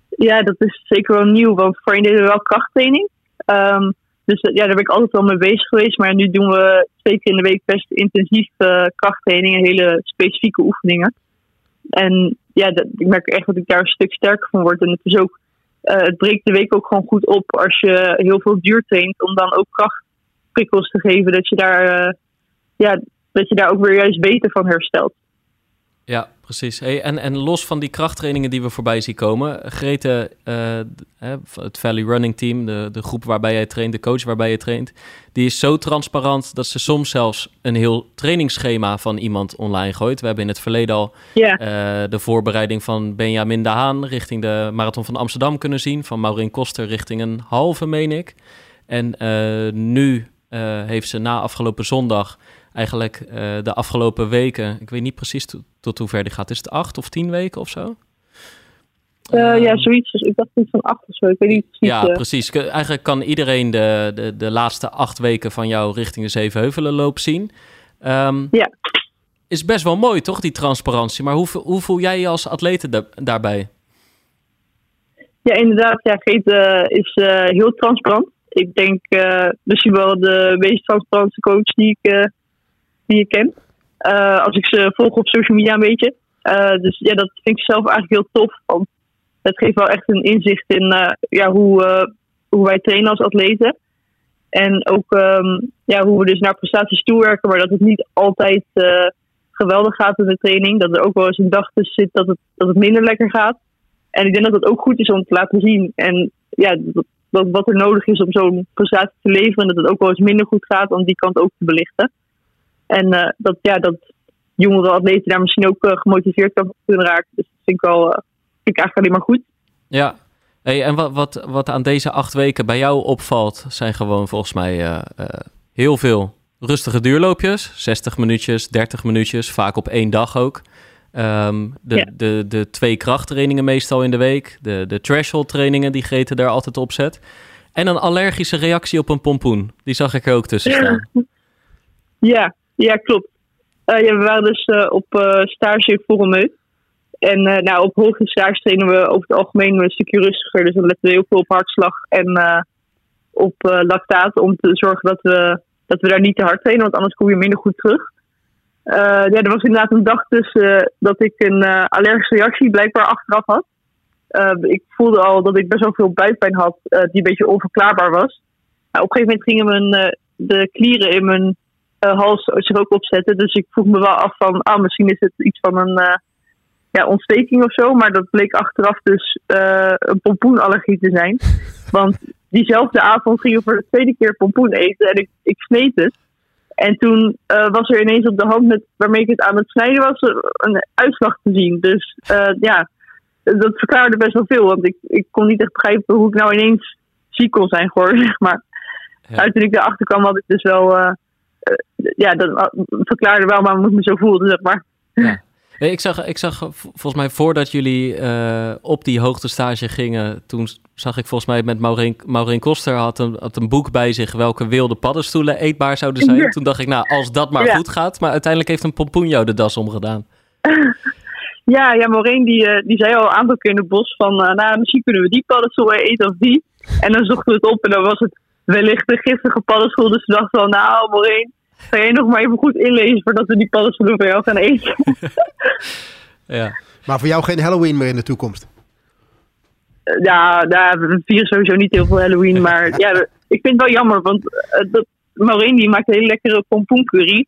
Speaker 3: Ja, dat is zeker wel nieuw, want voorheen deden we wel krachttraining. Um, dus ja, daar ben ik altijd wel mee bezig geweest. Maar nu doen we twee keer in de week best intensief uh, krachttrainingen, hele specifieke oefeningen. En ja, dat, ik merk echt dat ik daar een stuk sterker van word. En het is ook, uh, het breekt de week ook gewoon goed op als je heel veel duur traint, om dan ook krachtprikkels te geven, dat je daar, ja, dat je daar ook weer juist beter van herstelt.
Speaker 1: Ja, precies. Hey, en, en los van die krachttrainingen die we voorbij zien komen, Grete, uh, het Valley Running Team, de, de groep waarbij jij traint, de coach waarbij je traint, die is zo transparant dat ze soms zelfs een heel trainingsschema van iemand online gooit. We hebben in het verleden al uh, de voorbereiding van Benjamin de Haan richting de Marathon van Amsterdam kunnen zien, van Maureen Koster richting een halve, meen ik. En uh, nu heeft ze na afgelopen zondag eigenlijk uh, de afgelopen weken, ik weet niet precies tot, hoe ver die gaat. Is het acht of tien weken of zo?
Speaker 3: Uh, ja, zoiets. Dus ik dacht iets van acht of zo. Ik weet niet precies.
Speaker 1: Ja, precies. Eigenlijk kan iedereen de, de, de laatste acht weken van jou richting de Zevenheuvelenloop zien. Um,
Speaker 3: ja.
Speaker 1: Is best wel mooi, toch, die transparantie. Maar hoe, hoe voel jij je als atlete daarbij?
Speaker 3: Ja, inderdaad. Ja, Geet uh, is uh, heel transparant. Ik denk misschien wel de meest transparante coach die ik die ik ken. Uh, als ik ze volg op social media een beetje. Uh, dus ja, dat vind ik zelf eigenlijk heel tof. Want het geeft wel echt een inzicht in uh, ja, hoe, hoe wij trainen als atleten. En ook um, ja, hoe we dus naar prestaties toewerken, maar dat het niet altijd geweldig gaat in de training. Dat er ook wel eens een dag tussen zit dat het, dat het minder lekker gaat. En ik denk dat het ook goed is om te laten zien. En ja, dat, dat wat er nodig is om zo'n prestatie te leveren. En dat het ook wel eens minder goed gaat, om die kant ook te belichten. En uh, dat, ja, dat jongere atleten daar misschien ook uh, gemotiveerd kan kunnen raken. Dus dat vind ik, wel, uh, vind ik eigenlijk alleen maar goed.
Speaker 1: Ja, hey, en wat, wat, wat aan deze acht weken bij jou opvalt, zijn gewoon volgens mij heel veel rustige duurloopjes. 60 minuutjes, 30 minuutjes, vaak op één dag ook. Um, de, ja. de, de twee krachttrainingen meestal in de week. De, de threshold trainingen die Grete daar altijd op zet. En een allergische reactie op een pompoen. Die zag ik er ook tussen staan.
Speaker 3: Ja, ja, klopt. Ja, we waren dus uh, op uh, stage voor een En nou, op hoge stage trainen we over het algemeen een stukje rustiger. Dus dan letten we heel veel op hartslag en op lactaat. Om te zorgen dat we, dat we daar niet te hard trainen, want anders kom je minder goed terug. ja, er was inderdaad een dag tussen dat ik een allergische reactie blijkbaar achteraf had. ik voelde al dat ik best wel veel buikpijn had, die een beetje onverklaarbaar was. Nou, op een gegeven moment gingen mijn, de klieren in mijn hals zich ook opzetten. Dus ik vroeg me wel af van, ah, misschien is het iets van een uh, ja, ontsteking of zo. Maar dat bleek achteraf dus uh, een pompoenallergie te zijn. Want diezelfde avond ging ik voor de tweede keer pompoen eten en ik, ik sneed het. En toen was er ineens op de hand met, waarmee ik het aan het snijden was, een uitslag te zien. Dus ja, dat verklaarde best wel veel. Want ik, ik kon niet echt begrijpen hoe ik nou ineens ziek kon zijn geworden, zeg maar. Ja. toen ik erachter kwam, had ik dus wel ja, dat verklaarde wel waarom ik me zo voelde, zeg maar.
Speaker 1: Ja. Ik zag, ik zag volgens mij voordat jullie uh, op die hoogtestage gingen, toen zag ik volgens mij met Maureen, Maureen Koster had een, had een boek bij zich welke wilde paddenstoelen eetbaar zouden zijn. Ja. Toen dacht ik, nou, als dat maar ja. goed gaat. Maar uiteindelijk heeft een pompoen jou de das omgedaan.
Speaker 3: Ja, ja Maureen die, eh, die zei al een aantal keer in het bos van... nou, misschien kunnen we die paddenstoel eten of die. En dan zochten we het op en dan was het wellicht een giftige paddenstoel. Dus we dachten van, nou Maureen, ga jij nog maar even goed inlezen... voordat we die paddenstoelen voor jou gaan eten.
Speaker 1: ja.
Speaker 2: Maar voor jou geen Halloween meer in de toekomst?
Speaker 3: Ja, daar we vieren sowieso niet heel veel Halloween. Maar ja, ik vind het wel jammer, want dat, Maureen die maakt een hele lekkere pompoencurry.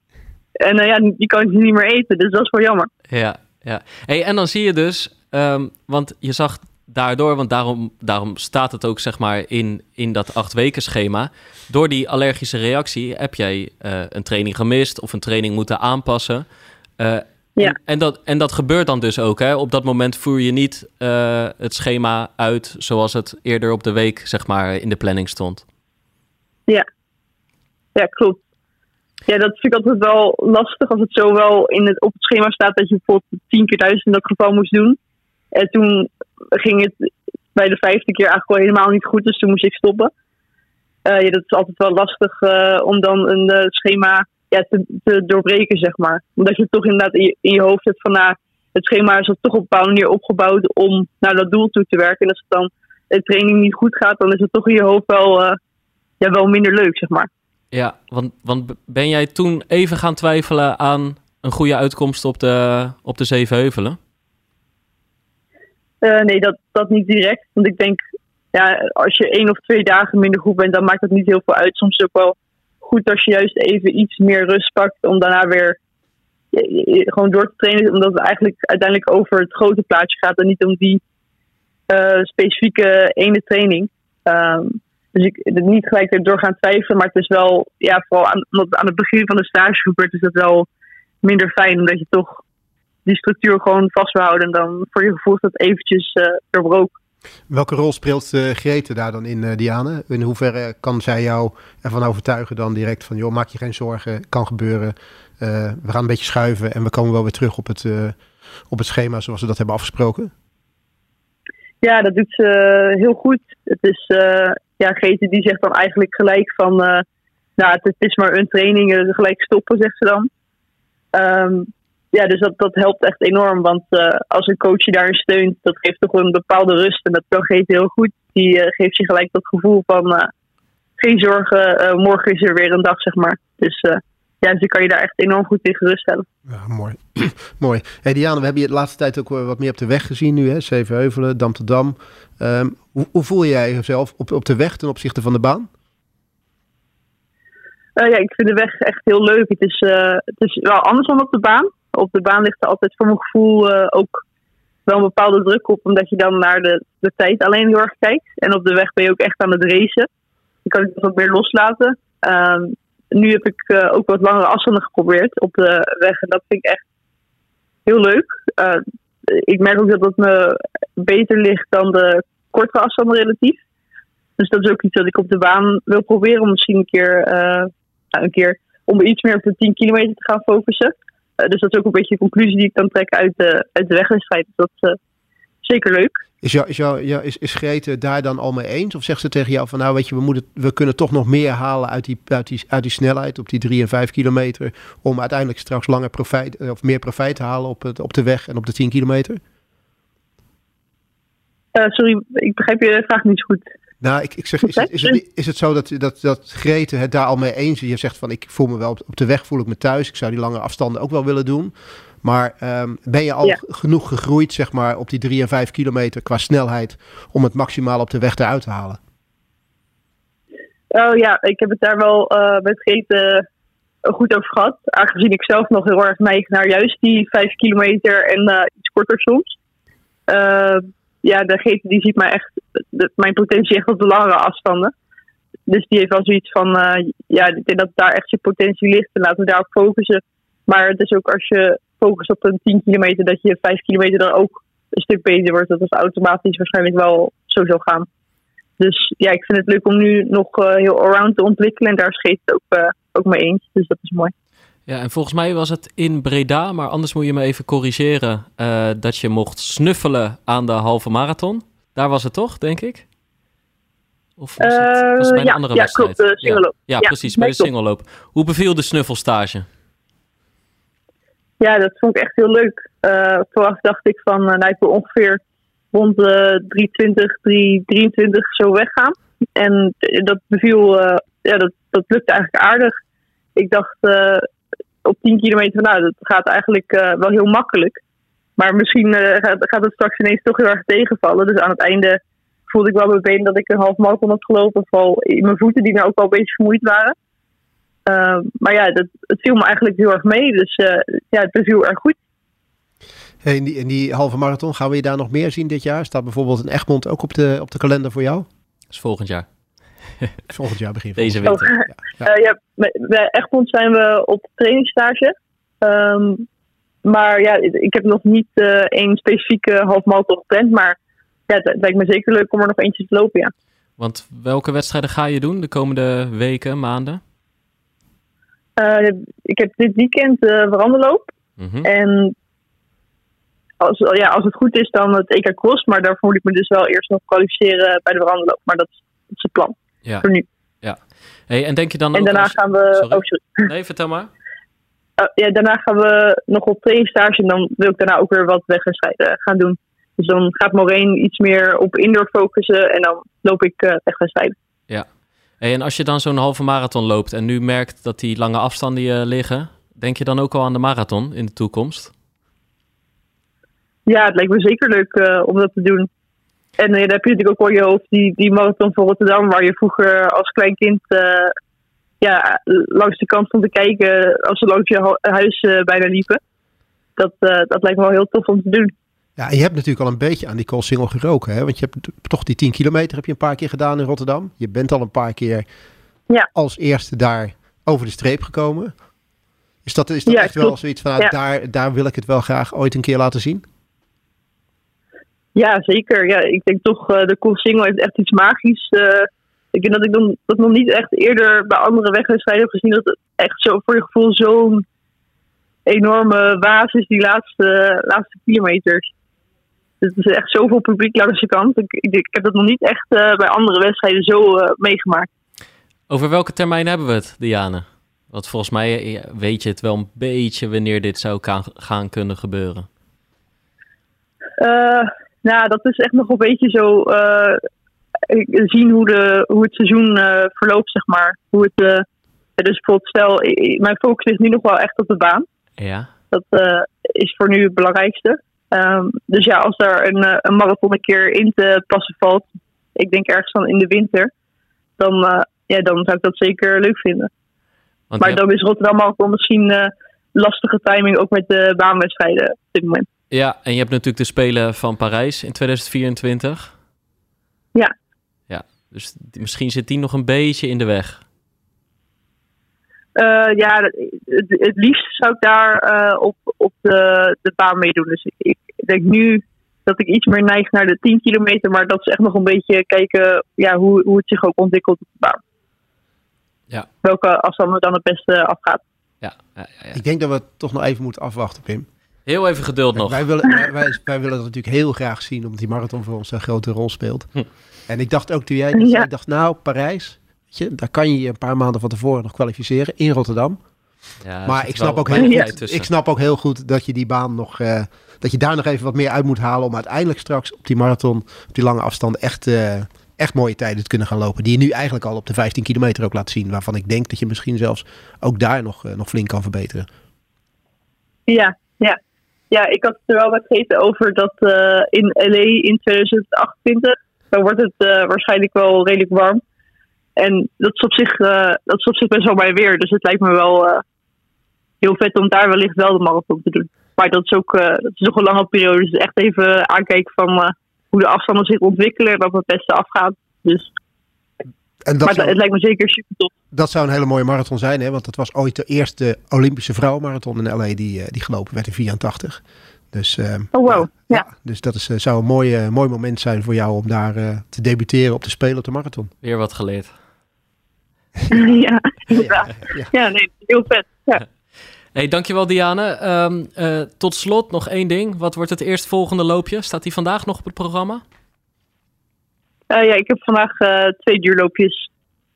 Speaker 3: En uh, ja, die kan je niet meer eten, dus dat is wel jammer.
Speaker 1: Ja, ja. Hey, en dan zie je dus, um, want je zag daardoor, want daarom, daarom staat het ook zeg maar in, in dat acht weken schema. Door die allergische reactie heb jij uh, een training gemist of een training moeten aanpassen. Uh, ja. En, en, dat, en dat gebeurt dan dus ook. Hè? Op dat moment voer je niet uh, het schema uit zoals het eerder op de week zeg maar, in de planning stond.
Speaker 3: Ja, ja klopt. Ja, dat vind ik altijd wel lastig als het zo wel in het, op het schema staat dat je bijvoorbeeld 10 keer 1000 in dat geval moest doen. En toen ging het bij de vijfde keer eigenlijk al helemaal niet goed, dus toen moest ik stoppen. Uh, ja, dat is altijd wel lastig uh, om dan een uh, schema ja, te, te, doorbreken, zeg maar. Omdat je toch inderdaad in je, in je hoofd hebt van, nou, het schema is toch op een bepaalde manier opgebouwd om naar dat doel toe te werken. En als het dan de training niet goed gaat, dan is het toch in je hoofd wel, ja, wel minder leuk, zeg maar.
Speaker 1: Ja, want, want ben jij toen even gaan twijfelen aan een goede uitkomst op de, op de zeven heuvelen?
Speaker 3: Uh, nee, dat, dat niet direct. Want ik denk, ja, als je één of twee dagen minder goed bent, dan maakt het niet heel veel uit. Soms is het ook wel goed als je juist even iets meer rust pakt om daarna weer gewoon door te trainen. Omdat het eigenlijk uiteindelijk over het grote plaatje gaat en niet om die uh, specifieke ene training. Um, dus ik niet gelijk erdoor gaan twijfelen, maar het is wel, ja, vooral aan, aan het begin van de stage gebeurt, is dat wel minder fijn, omdat je toch die structuur gewoon vast wil houden en dan voor je gevoel dat eventjes uh, doorbroken.
Speaker 2: Welke rol speelt uh, Grete daar dan in, uh, Diane? In hoeverre kan zij jou ervan overtuigen dan direct van... joh, maak je geen zorgen, kan gebeuren. Uh, we gaan een beetje schuiven en we komen wel weer terug op het, op het schema zoals we dat hebben afgesproken?
Speaker 3: Ja, dat doet ze heel goed. Het is, ja, Grete die zegt dan eigenlijk gelijk van... nou, het, is maar een training, gelijk stoppen, zegt ze dan. Um, ja, dus dat, dat helpt echt enorm. Want uh, als een coach je daarin steunt, dat geeft toch een bepaalde rust. En dat kan heel goed. Die uh, geeft je gelijk dat gevoel van uh, geen zorgen, morgen is er weer een dag, zeg maar. Dus ja, dus kan je daar echt enorm goed in geruststellen.
Speaker 2: Ja, mooi. mooi. Hey Diana, we hebben je de laatste tijd ook wat meer op de weg gezien nu, hè? Zevenheuvelen, Dam Dam. Um, hoe, hoe, voel jij jezelf op, op de weg ten opzichte van de baan?
Speaker 3: ja, ik vind de weg echt heel leuk. Het is, het is wel anders dan op de baan op de baan ligt er altijd voor mijn gevoel uh, ook wel een bepaalde druk op, omdat je dan naar de, de tijd alleen heel erg kijkt. En op de weg ben je ook echt aan het racen. Dan kan dat wat meer loslaten. Um, nu heb ik uh, ook wat langere afstanden geprobeerd op de weg. En dat vind ik echt heel leuk. Uh, ik merk ook dat dat me beter ligt dan de kortere afstanden relatief. Dus dat is ook iets dat ik op de baan wil proberen. Om misschien een keer, een keer om iets meer op de 10 kilometer te gaan focussen. Eh, dus dat is ook een beetje de conclusie die ik kan trekken uit de, uit de wegwedstrijd. Dus dat is uh, zeker leuk.
Speaker 2: Is, jou, is, jou, ja, is, is Grete daar dan al mee eens? Of zegt ze tegen jou van nou weet je, we, moeten, we kunnen toch nog meer halen uit die, uit die, uit die snelheid op die 3 en 5 kilometer. Om uiteindelijk straks langer profijt eh, of meer profijt te halen op, het, op de weg en op de 10 kilometer?
Speaker 3: Uh, sorry, ik begrijp je vraag niet goed.
Speaker 2: Nou, ik, ik zeg, is het, is, het, is het zo dat, dat, dat Grete het daar al mee eens is? Je zegt van, ik voel me wel op de weg, voel ik me thuis. Ik zou die lange afstanden ook wel willen doen. Maar um, ben je al ja. genoeg gegroeid, zeg maar, op die 3 en 5 kilometer qua snelheid... om het maximaal op de weg eruit te halen?
Speaker 3: Oh ja, ik heb het daar wel uh, met Grete goed over gehad. Aangezien ik zelf nog heel erg neig naar juist die 5 kilometer en uh, iets korter soms. Uh, ja, de die ziet mij echt, mijn potentie echt op de langere afstanden. Dus die heeft wel zoiets van, uh, ja, ik denk dat daar echt je potentie ligt en laten we daarop focussen. Maar het is ook als je focust op een 10 kilometer, dat je 5 kilometer dan ook een stuk beter wordt. Dat is automatisch waarschijnlijk wel zo zou gaan. Dus ja, ik vind het leuk om nu nog uh, heel allround te ontwikkelen en daar scheet het ook, uh, ook mee eens. Dus dat is mooi.
Speaker 1: Ja, en volgens mij was het in Breda, maar anders moet je me even corrigeren, uh, dat je mocht snuffelen aan de halve marathon. Daar was het toch, denk ik? Of was het, was het bij een
Speaker 3: ja,
Speaker 1: andere
Speaker 3: ja,
Speaker 1: wedstrijd?
Speaker 3: Klopt,
Speaker 1: ja, ja, precies, bij de singelloop. Hoe beviel de snuffelstage?
Speaker 3: ja, dat vond ik echt heel leuk. Uh, vooraf dacht ik van, nou, ik wil ongeveer rond de 320, 323 zo weggaan. En dat beviel, ja, dat, dat lukte eigenlijk aardig. Ik dacht op 10 kilometer, nou, dat gaat eigenlijk wel heel makkelijk. Maar misschien gaat, gaat het straks ineens toch heel erg tegenvallen. Dus aan het einde voelde ik wel mijn been dat ik een half marathon had gelopen. Vooral in mijn voeten, die nou ook al een beetje vermoeid waren. Uh, maar ja, dat, het viel me eigenlijk heel erg mee. Dus uh, ja, het beviel erg goed.
Speaker 2: Hey, in, die, in die halve marathon, gaan we je daar nog meer zien dit jaar? Staat bijvoorbeeld een Egmond ook op de, op de kalender voor jou?
Speaker 1: Dat is volgend jaar.
Speaker 2: volgend jaar begin.
Speaker 1: Deze winter.
Speaker 3: Oh, ja. Ja. Uh, ja, bij Egmond zijn we op trainingsstage. Um, maar ja, ik heb nog niet één specifieke half marathon gepland. Maar ja, het, lijkt me zeker leuk om er nog eentje te lopen, ja.
Speaker 1: Want welke wedstrijden ga je doen de komende weken, maanden?
Speaker 3: Uh, ik heb dit weekend de uh, veranderloop. Mm -hmm. En als, ja, als het goed is, dan het EK Cross. Maar daarvoor moet ik me dus wel eerst nog kwalificeren bij de veranderloop. Maar dat is, dat is het plan
Speaker 1: ja.
Speaker 3: voor nu.
Speaker 1: Ja. Hey, en denk je dan
Speaker 3: en daarna
Speaker 1: als...
Speaker 3: gaan we...
Speaker 1: Sorry.
Speaker 3: Oh, sorry.
Speaker 1: Nee, vertel maar.
Speaker 3: Uh, ja, daarna gaan we nog op trainingsstage. En dan wil ik daarna ook weer wat wegwedstrijden gaan doen. Dus dan gaat Maureen iets meer op indoor focussen. En dan loop ik uh, wegwedstrijden.
Speaker 1: Ja. Hey, en als je dan zo'n halve marathon loopt en nu merkt dat die lange afstanden je liggen, denk je dan ook al aan de marathon in de toekomst?
Speaker 3: Ja, het lijkt me zeker leuk uh, om dat te doen. En uh, dan heb je natuurlijk ook al je hoofd die, die marathon van Rotterdam, waar je vroeger als klein kind uh, ja, langs de kant stond te kijken als ze langs je huis bijna liepen. Dat, dat lijkt me wel heel tof om te doen.
Speaker 2: Ja, je hebt natuurlijk al een beetje aan die koolsingel geroken. Hè? Want je hebt toch die 10 kilometer heb je een paar keer gedaan in Rotterdam. Je bent al een paar keer
Speaker 3: ja.
Speaker 2: als eerste daar over de streep gekomen. Is dat, is dat
Speaker 3: Ja,
Speaker 2: echt wel zoiets van, nou,
Speaker 3: Ja.
Speaker 2: daar, daar wil ik het wel graag ooit een keer laten zien?
Speaker 3: Ja, zeker. Ja, ik denk toch, eh de Cool Single heeft echt iets magisch. Eh, ik denk dat ik dan, dat nog niet echt eerder bij andere wegwedstrijden heb gezien. Dat het echt zo voor je gevoel zo'n enorme waas is, die laatste, laatste kilometers. Dus Het is echt zoveel publiek langs de kant. Ik, ik, ik heb dat nog niet echt eh, bij andere wedstrijden zo meegemaakt.
Speaker 1: Over welke termijn hebben we het, Diane? Want volgens mij weet je het wel een beetje wanneer dit zou gaan kunnen gebeuren.
Speaker 3: Nou, dat is echt nog een beetje zo eh, zien hoe, de, hoe het seizoen eh, verloopt, zeg maar. Hoe het, dus bijvoorbeeld, stel, mijn focus ligt nu nog wel echt op de baan.
Speaker 1: Ja.
Speaker 3: Dat is voor nu het belangrijkste. Ehm, dus ja, als daar een, een marathon een keer in te passen valt, ik denk ergens dan in de winter, dan, ja, dan zou ik dat zeker leuk vinden.
Speaker 1: Want
Speaker 3: Maar dan is Rotterdam Marathon misschien eh, lastige timing, ook met de baanwedstrijden op dit moment.
Speaker 1: Ja, en je hebt natuurlijk de Spelen van Parijs in 2024.
Speaker 3: Ja.
Speaker 1: Ja, dus misschien zit die nog een beetje in de weg.
Speaker 3: Eh, ja, het, het liefst zou ik daar eh, op, op de, de baan meedoen. Dus ik, ik denk nu dat ik iets meer neig naar de 10 kilometer, maar dat is echt nog een beetje kijken ja, hoe, hoe het zich ook ontwikkelt op de baan.
Speaker 1: Ja.
Speaker 3: Welke afstand er dan het beste afgaat.
Speaker 1: Ja, ja, ja, ja.
Speaker 2: Ik denk dat we toch nog even moeten afwachten, Pim.
Speaker 1: Heel even geduld nog.
Speaker 2: Wij willen, wij, wij, wij willen dat natuurlijk heel graag zien, omdat die marathon voor ons een grote rol speelt.
Speaker 1: Hm.
Speaker 2: En ik dacht ook toen jij
Speaker 3: Ja.
Speaker 2: zei, ik dacht nou, Parijs, weet je, daar kan je je een paar maanden van tevoren nog kwalificeren in Rotterdam.
Speaker 1: Ja,
Speaker 2: maar ik snap, ook heel, goed, ik snap ook heel goed dat je die baan nog, eh, dat je daar nog even wat meer uit moet halen om uiteindelijk straks op die marathon, op die lange afstand echt, eh, echt mooie tijden te kunnen gaan lopen. Die je nu eigenlijk al op de 15 kilometer ook laat zien, waarvan ik denk dat je misschien zelfs ook daar nog, eh, nog flink kan verbeteren.
Speaker 3: Ja, ja. Ja, ik had er wel met gegeten over dat eh, in LA in 2028, dan wordt het eh, waarschijnlijk wel redelijk warm. En dat is op zich, eh, dat is op zich best wel bij weer. Dus het lijkt me wel heel vet om daar wellicht wel de marathon te doen. Maar dat is ook dat is nog een lange periode. Dus echt even aankijken van hoe de afstanden zich ontwikkelen en dat het beste afgaat. Dus,
Speaker 2: En dat
Speaker 3: maar het,
Speaker 2: zou-
Speaker 3: het lijkt me zeker super tof.
Speaker 2: Dat zou een hele mooie marathon zijn, hè? want dat was ooit de eerste Olympische vrouwenmarathon in LA die, eh, die gelopen werd in 84. Dus, eh,
Speaker 3: Oh, wow. Ja.
Speaker 2: dus dat is, eh, zou een mooi, mooi moment zijn voor jou om daar eh, te debuteren op de Spelen op de marathon.
Speaker 1: Weer wat geleerd.
Speaker 3: ja,
Speaker 2: ja.
Speaker 3: Ja, nee, heel vet. Ja.
Speaker 1: Hey, dankjewel Diane. Ehm, eh, tot slot nog één ding. Wat wordt het eerstvolgende loopje? Staat die vandaag nog op het programma?
Speaker 3: Eh, ja, ik heb vandaag eh, twee duurloopjes.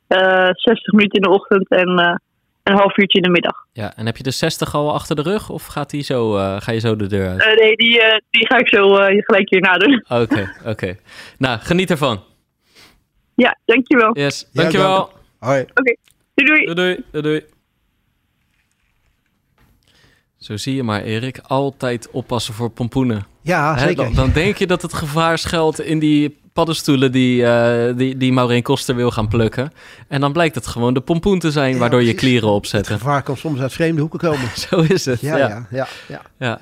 Speaker 3: Eh 60 minuten in de ochtend en eh een half uurtje in de middag.
Speaker 1: Ja, en heb je de 60 al achter de rug of gaat die zo, uh, ga je zo de deur uit?
Speaker 3: Uh, nee, die, uh, die ga ik zo gelijk hier nadoen.
Speaker 1: Oké, oké. Okay. Nou, geniet ervan.
Speaker 3: Ja, dankjewel.
Speaker 1: Yes, dankjewel.
Speaker 2: Ja, dank. Hoi.
Speaker 3: Oké, okay. doei, doei.
Speaker 1: Doei, doei, doei, doei. Zo zie je maar, Erik. Altijd oppassen voor pompoenen.
Speaker 2: Ja, zeker.
Speaker 1: Dan, dan, denk je dat het gevaar schuilt in die paddenstoelen die, uh, die, die Maureen Koster wil gaan plukken. En dan blijkt het gewoon de pompoen te zijn,
Speaker 2: Ja,
Speaker 1: waardoor je klieren opzetten.
Speaker 2: Het gevaar kan soms uit vreemde hoeken komen.
Speaker 1: Zo is het.
Speaker 2: Ja,
Speaker 1: ja.
Speaker 2: ja, ja. ja.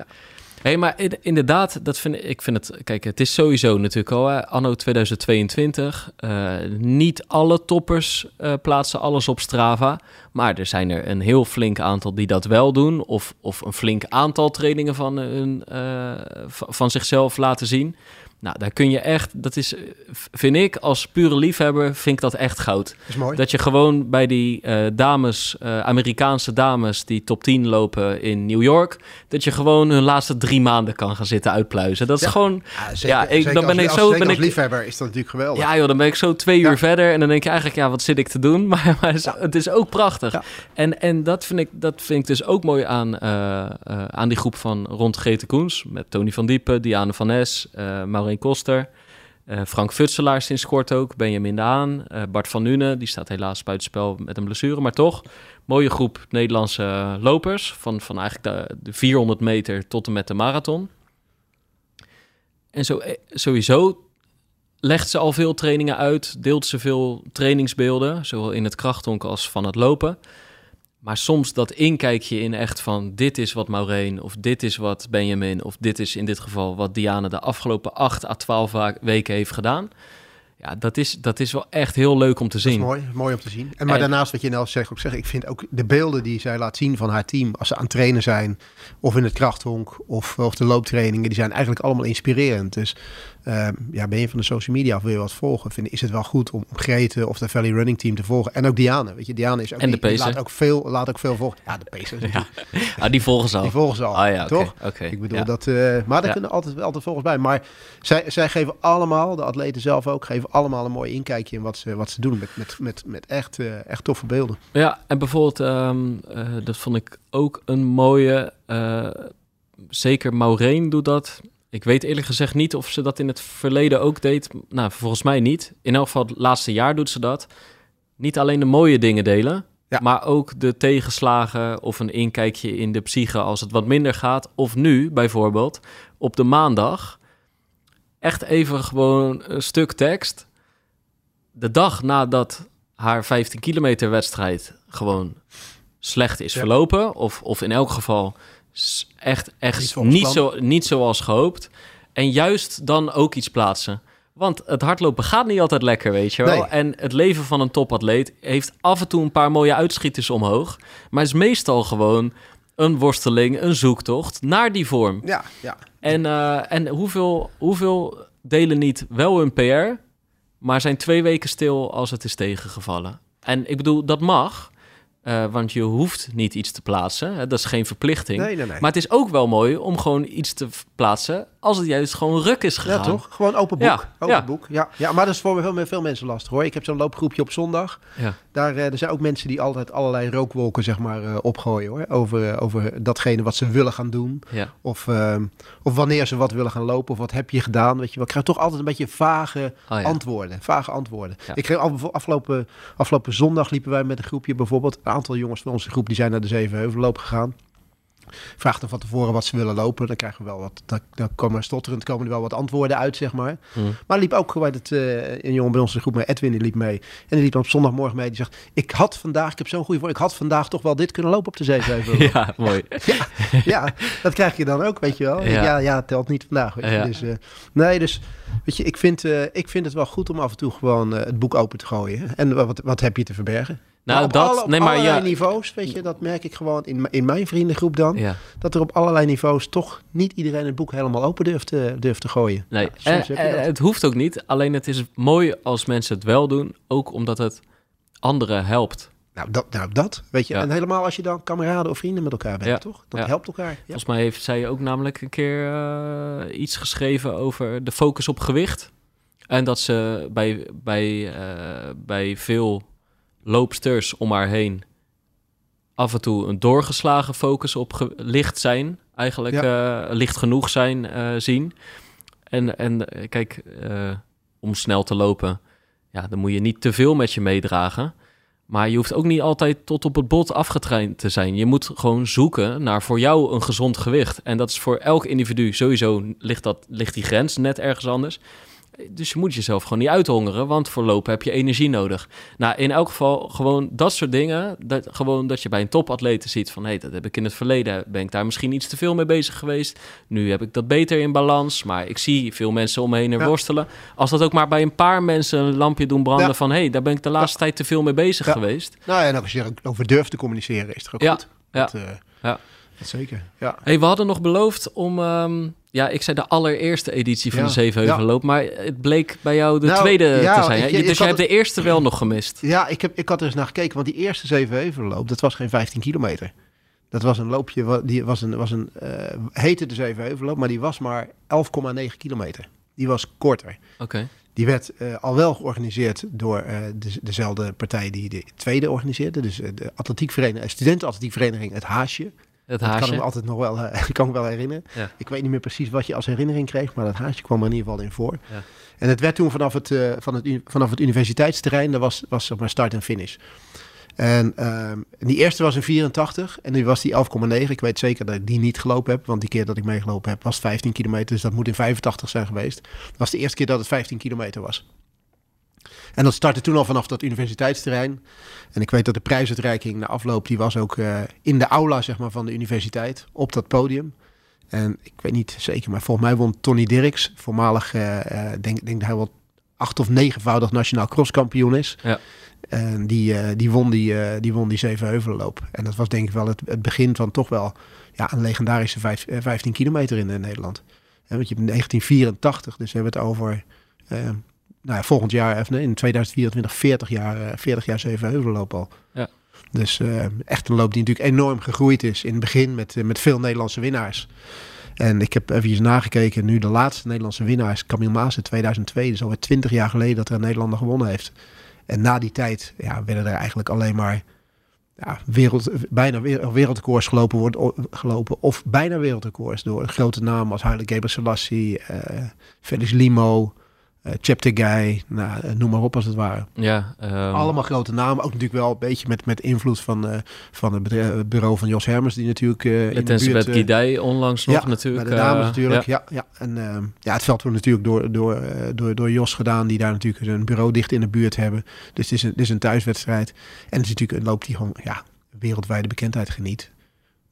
Speaker 1: Hey, maar in- inderdaad, dat vind ik, vind het. Kijk, het is sowieso natuurlijk al hè, anno 2022. eh, niet alle toppers eh, plaatsen alles op Strava, maar er zijn er een heel flink aantal die dat wel doen, of, of een flink aantal trainingen van hun, van zichzelf laten zien. Nou, daar kun je echt, dat is, vind ik als pure liefhebber, vind ik dat echt goud.
Speaker 2: Dat is mooi.
Speaker 1: Dat je gewoon bij die eh, dames, eh, Amerikaanse dames die top 10 lopen in New York, dat je gewoon hun laatste drie maanden kan gaan zitten uitpluizen. Dat is
Speaker 2: Ja.
Speaker 1: gewoon,
Speaker 2: Ja, zeker,
Speaker 1: ja, ik-
Speaker 2: zeker
Speaker 1: dan ben
Speaker 2: als,
Speaker 1: ik
Speaker 2: als-
Speaker 1: zo-
Speaker 2: zeker
Speaker 1: ben
Speaker 2: als
Speaker 1: ik-
Speaker 2: liefhebber is dat natuurlijk geweldig.
Speaker 1: ja joh, dan ben ik zo twee
Speaker 2: Ja.
Speaker 1: uur verder en dan denk je eigenlijk, ja, wat zit ik te doen? Maar, maar het, is,
Speaker 2: Ja.
Speaker 1: het is ook prachtig. En, en dat, vind ik, dat vind ik dus ook mooi aan, eh, aan die groep van rond Grete Koens, met Tony van Diepen, Diane van Nes, eh Maureen Koster. eh, Frank Futselaar sinds kort ook, Benjamin de Haan, eh, Bart van Nuenen, die staat helaas buitenspel met een blessure, maar toch. Mooie groep Nederlandse lopers, van, van eigenlijk de, de 400 meter tot en met de marathon. En zo, eh, sowieso legt ze al veel trainingen uit, deelt ze veel trainingsbeelden, zowel in het krachthonk als van het lopen. Maar soms dat inkijkje in echt van dit is wat Maureen of dit is wat Benjamin of dit is in dit geval wat Diane de afgelopen 8 à 12 wa- weken heeft gedaan. Ja, dat is, dat is wel echt heel leuk om te
Speaker 2: Dat is
Speaker 1: zien.
Speaker 2: mooi, mooi om te zien. En maar
Speaker 1: En-
Speaker 2: daarnaast wat je net zegt, ook zeggen, ik vind ook de beelden die zij laat zien van haar team, als ze aan het trainen zijn, of in het krachthonk, of, of de looptrainingen, die zijn eigenlijk allemaal inspirerend. Dus eh, ja, ben je van de social media of wil je wat volgen, vind, is het wel goed om Grete of de Valley Running Team te volgen. En ook Diane, weet je, Diane is ook,
Speaker 1: En de
Speaker 2: die- laat ook veel, laat ook veel volgen. Ja, de Pacers,
Speaker 1: Ja, ah, die volgen ze al.
Speaker 2: die volgen ze al,
Speaker 1: Ah ja,
Speaker 2: toch?
Speaker 1: oké,
Speaker 2: Ik bedoel
Speaker 1: ja.
Speaker 2: dat, eh, maar daar
Speaker 1: Ja.
Speaker 2: kunnen altijd, altijd volgens bij. Maar zij, zij geven allemaal, de atleten zelf ook, geven allemaal een mooi inkijkje in wat ze, wat ze doen met, met, met, met echt, eh, echt toffe beelden.
Speaker 1: Ja, en bijvoorbeeld, ehm, eh, dat vond ik ook een mooie. zeker Maureen doet dat. Ik weet eerlijk gezegd niet of ze dat in het verleden ook deed. Nou, volgens mij niet. In elk geval, het laatste jaar doet ze dat. Niet alleen de mooie dingen delen,
Speaker 2: Ja.
Speaker 1: maar ook de tegenslagen of een inkijkje in de psyche als het wat minder gaat. Of nu bijvoorbeeld op de maandag echt even gewoon een stuk tekst. De dag nadat haar 15 kilometer wedstrijd gewoon slecht is
Speaker 2: Ja.
Speaker 1: verlopen. Of, of in elk geval echt,
Speaker 2: Niet
Speaker 1: echt niet, zo, niet zoals gehoopt. En juist dan ook iets plaatsen. Want het hardlopen gaat niet altijd lekker, weet je wel.
Speaker 2: Nee.
Speaker 1: En het leven van een topatleet heeft af en toe een paar mooie uitschieters omhoog. Maar is meestal gewoon een worsteling, een zoektocht naar die vorm.
Speaker 2: Ja, ja.
Speaker 1: En, eh, en hoeveel, hoeveel delen niet wel hun PR, maar zijn twee weken stil als het is tegengevallen? En ik bedoel, dat mag, eh, want je hoeft niet iets te plaatsen. Hè, dat is geen verplichting.
Speaker 2: Nee, nee, nee.
Speaker 1: Maar het is ook wel mooi om gewoon iets te plaatsen als het juist gewoon ruk is gegaan.
Speaker 2: ja, toch? Gewoon open boek.
Speaker 1: Ja,
Speaker 2: open
Speaker 1: ja.
Speaker 2: boek. Ja, ja, maar dat is voor veel, veel mensen lastig hoor. Ik heb zo'n loopgroepje op zondag.
Speaker 1: Ja.
Speaker 2: Daar eh, er zijn ook mensen die altijd allerlei rookwolken zeg maar, eh, opgooien hoor. Over, over datgene wat ze willen gaan doen.
Speaker 1: Ja.
Speaker 2: Of, ehm, of wanneer ze wat willen gaan lopen. Of wat heb je gedaan. Weet je, wel. ik krijg toch altijd een beetje vage
Speaker 1: Oh,
Speaker 2: antwoorden. Vage antwoorden. Ik kreeg af- afgelopen, afgelopen zondag liepen wij met een groepje bijvoorbeeld. Aantal jongens van onze groep die zijn naar de Zevenheuvelloop gegaan. Vraag dan van tevoren wat ze willen lopen. Dan krijgen we wel wat. Dan, dan komen er stotterend komen er wel wat antwoorden uit, zeg maar.
Speaker 1: Hm.
Speaker 2: Maar liep ook bij het, eh, een jongen bij onze groep mee, Edwin, die liep mee. En die liep op zondagmorgen mee. Die zegt: Ik had vandaag, ik heb zo'n goede voor, ik had vandaag toch wel dit kunnen lopen op de Zevenheuvelloop.
Speaker 1: ja, mooi.
Speaker 2: ja, dat krijg je dan ook, weet je wel.
Speaker 1: Ja.
Speaker 2: Ja, telt niet vandaag. Weet je.
Speaker 1: Ja.
Speaker 2: Dus, eh, nee, dus weet je, ik vind, eh, ik vind het wel goed om af en toe gewoon het boek open te gooien. En wat, wat heb je te verbergen?
Speaker 1: Nou, dat,
Speaker 2: alle-
Speaker 1: nee, maar
Speaker 2: allerlei
Speaker 1: ja,
Speaker 2: niveaus, weet je, dat merk ik gewoon in, in mijn vriendengroep dan.
Speaker 1: ja.
Speaker 2: Dat er op allerlei niveaus toch niet iedereen het boek helemaal open durft, te- durft te gooien.
Speaker 1: Nee, eh, eh, het hoeft ook niet. Alleen het is mooi als mensen het wel doen. Ook omdat het anderen helpt.
Speaker 2: Nou, dat, nou, dat weet je.
Speaker 1: Ja.
Speaker 2: En helemaal als je dan kameraden of vrienden met elkaar bent,
Speaker 1: Ja.
Speaker 2: toch? Dat
Speaker 1: Ja.
Speaker 2: helpt elkaar.
Speaker 1: Volgens mij heeft zij ook namelijk een keer eh, iets geschreven over de focus op gewicht. En dat ze bij, bij, bij veel loopsters om haar heen af en toe een doorgeslagen focus op licht zijn, eigenlijk eh, licht genoeg zijn eh, zien. En, en eh, kijk, om snel te lopen, ja, dan moet je niet te veel met je meedragen. Maar je hoeft ook niet altijd tot op het bot afgetraind te zijn. Je moet gewoon zoeken naar voor jou een gezond gewicht. En dat is voor elk individu sowieso ligt, dat, ligt die grens net ergens anders. Dus je moet jezelf gewoon niet uithongeren, want voor lopen heb je energie nodig. Nou, in elk geval gewoon dat soort dingen. Dat, gewoon dat je bij een topatlete ziet van... hé, hey, dat heb ik in het verleden, ben ik daar misschien iets te veel mee bezig geweest. Nu heb ik dat beter in balans, maar ik zie veel mensen om me heen er
Speaker 2: Ja.
Speaker 1: worstelen. Als dat ook maar bij een paar mensen een lampje doen branden
Speaker 2: Ja.
Speaker 1: van... hé, hey, daar ben ik de laatste tijd te veel mee bezig
Speaker 2: Ja.
Speaker 1: geweest.
Speaker 2: Nou ja, en als je er over durft te communiceren, is het ook
Speaker 1: Ja,
Speaker 2: goed.
Speaker 1: ja,
Speaker 2: Dat, eh,
Speaker 1: ja.
Speaker 2: dat zeker, ja.
Speaker 1: Hey, we hadden nog beloofd om... ehm, ja, ik zei de allereerste editie van
Speaker 2: Ja,
Speaker 1: de Zevenheuvelloop... maar het bleek bij jou de
Speaker 2: Nou,
Speaker 1: tweede
Speaker 2: ja,
Speaker 1: te zijn.
Speaker 2: ik-
Speaker 1: dus jij hebt de eerste wel nog gemist.
Speaker 2: Ja, ik, heb, ik had er eens naar gekeken, want die eerste Zevenheuvelloop, dat was geen 15 kilometer. Dat was een loopje, die was een, was een eh, heette de Zevenheuvelloop, maar die was maar 11,9 kilometer. Die was korter.
Speaker 1: Oké.
Speaker 2: Die werd eh, al wel georganiseerd door eh, de, dezelfde partij die de tweede organiseerde. Dus de atletiekvereniging, studentenatletiekvereniging Het Haasje. Dat kan ik me altijd nog wel, eh, kan me wel herinneren.
Speaker 1: Ja.
Speaker 2: Ik weet niet meer precies wat je als herinnering kreeg, maar dat haasje kwam er in ieder geval in voor.
Speaker 1: Ja.
Speaker 2: En het werd toen vanaf het, eh, van het, vanaf het universiteitsterrein, dat was, was zeg maar start en finish. En ehm, die eerste was in 84 en nu was die 11,9. Ik weet zeker dat ik die niet gelopen heb, want die keer dat ik meegelopen heb was het 15 kilometer. Dus dat moet in 85 zijn geweest. Dat was de eerste keer dat het 15 kilometer was. En dat startte toen al vanaf dat universiteitsterrein. En ik weet dat de prijsuitreiking na afloop, die was ook eh, in de aula zeg maar, van de universiteit, op dat podium. En ik weet niet zeker, maar volgens mij won Tony Dirks, voormalig, eh, denk, denk dat hij wel acht of negenvoudig nationaal crosskampioen is.
Speaker 1: Ja.
Speaker 2: En die, die, won die, eh, die won die Zevenheuvelenloop. En dat was denk ik wel het, het begin van toch wel ja, een legendarische vijf, eh, 15 kilometer in Nederland. Hè, want je hebt in 1984, dus we hebben het over nou ja, volgend jaar, of nee, in 2024, 40 jaar, eh, 40 jaar Zevenheuvelenloop al.
Speaker 1: Ja.
Speaker 2: Dus eh, echt een loop die natuurlijk enorm gegroeid is in het begin met, eh, met veel Nederlandse winnaars. En ik heb even nagekeken, nu de laatste Nederlandse winnaar is Camille Maas in 2002. Dus alweer 20 jaar geleden dat er een Nederlander gewonnen heeft. En na die tijd ja, werden er eigenlijk alleen maar ja, wereld, bijna wereldrecords gelopen, wordt, gelopen. Of bijna wereldrecords door grote namen als Haile Gebrselassie, eh Felix Limo, eh Cheptegei, nou, eh, noem maar op als het ware.
Speaker 1: Ja, ehm,
Speaker 2: Allemaal grote namen. Ook natuurlijk wel een beetje met, met invloed van, eh, van het bedrijf- het bureau van Jos Hermers, die natuurlijk in
Speaker 1: Met
Speaker 2: de buurt...
Speaker 1: Guidij onlangs nog
Speaker 2: ja,
Speaker 1: natuurlijk.
Speaker 2: De dames natuurlijk,
Speaker 1: ja.
Speaker 2: ja. ja, En ehm, ja, het veld wordt natuurlijk door, door, door, door Jos gedaan, die daar natuurlijk een bureau dicht in de buurt hebben. Dus het is een, het is een thuiswedstrijd. En het is natuurlijk een loop die gewoon ja, wereldwijde bekendheid geniet.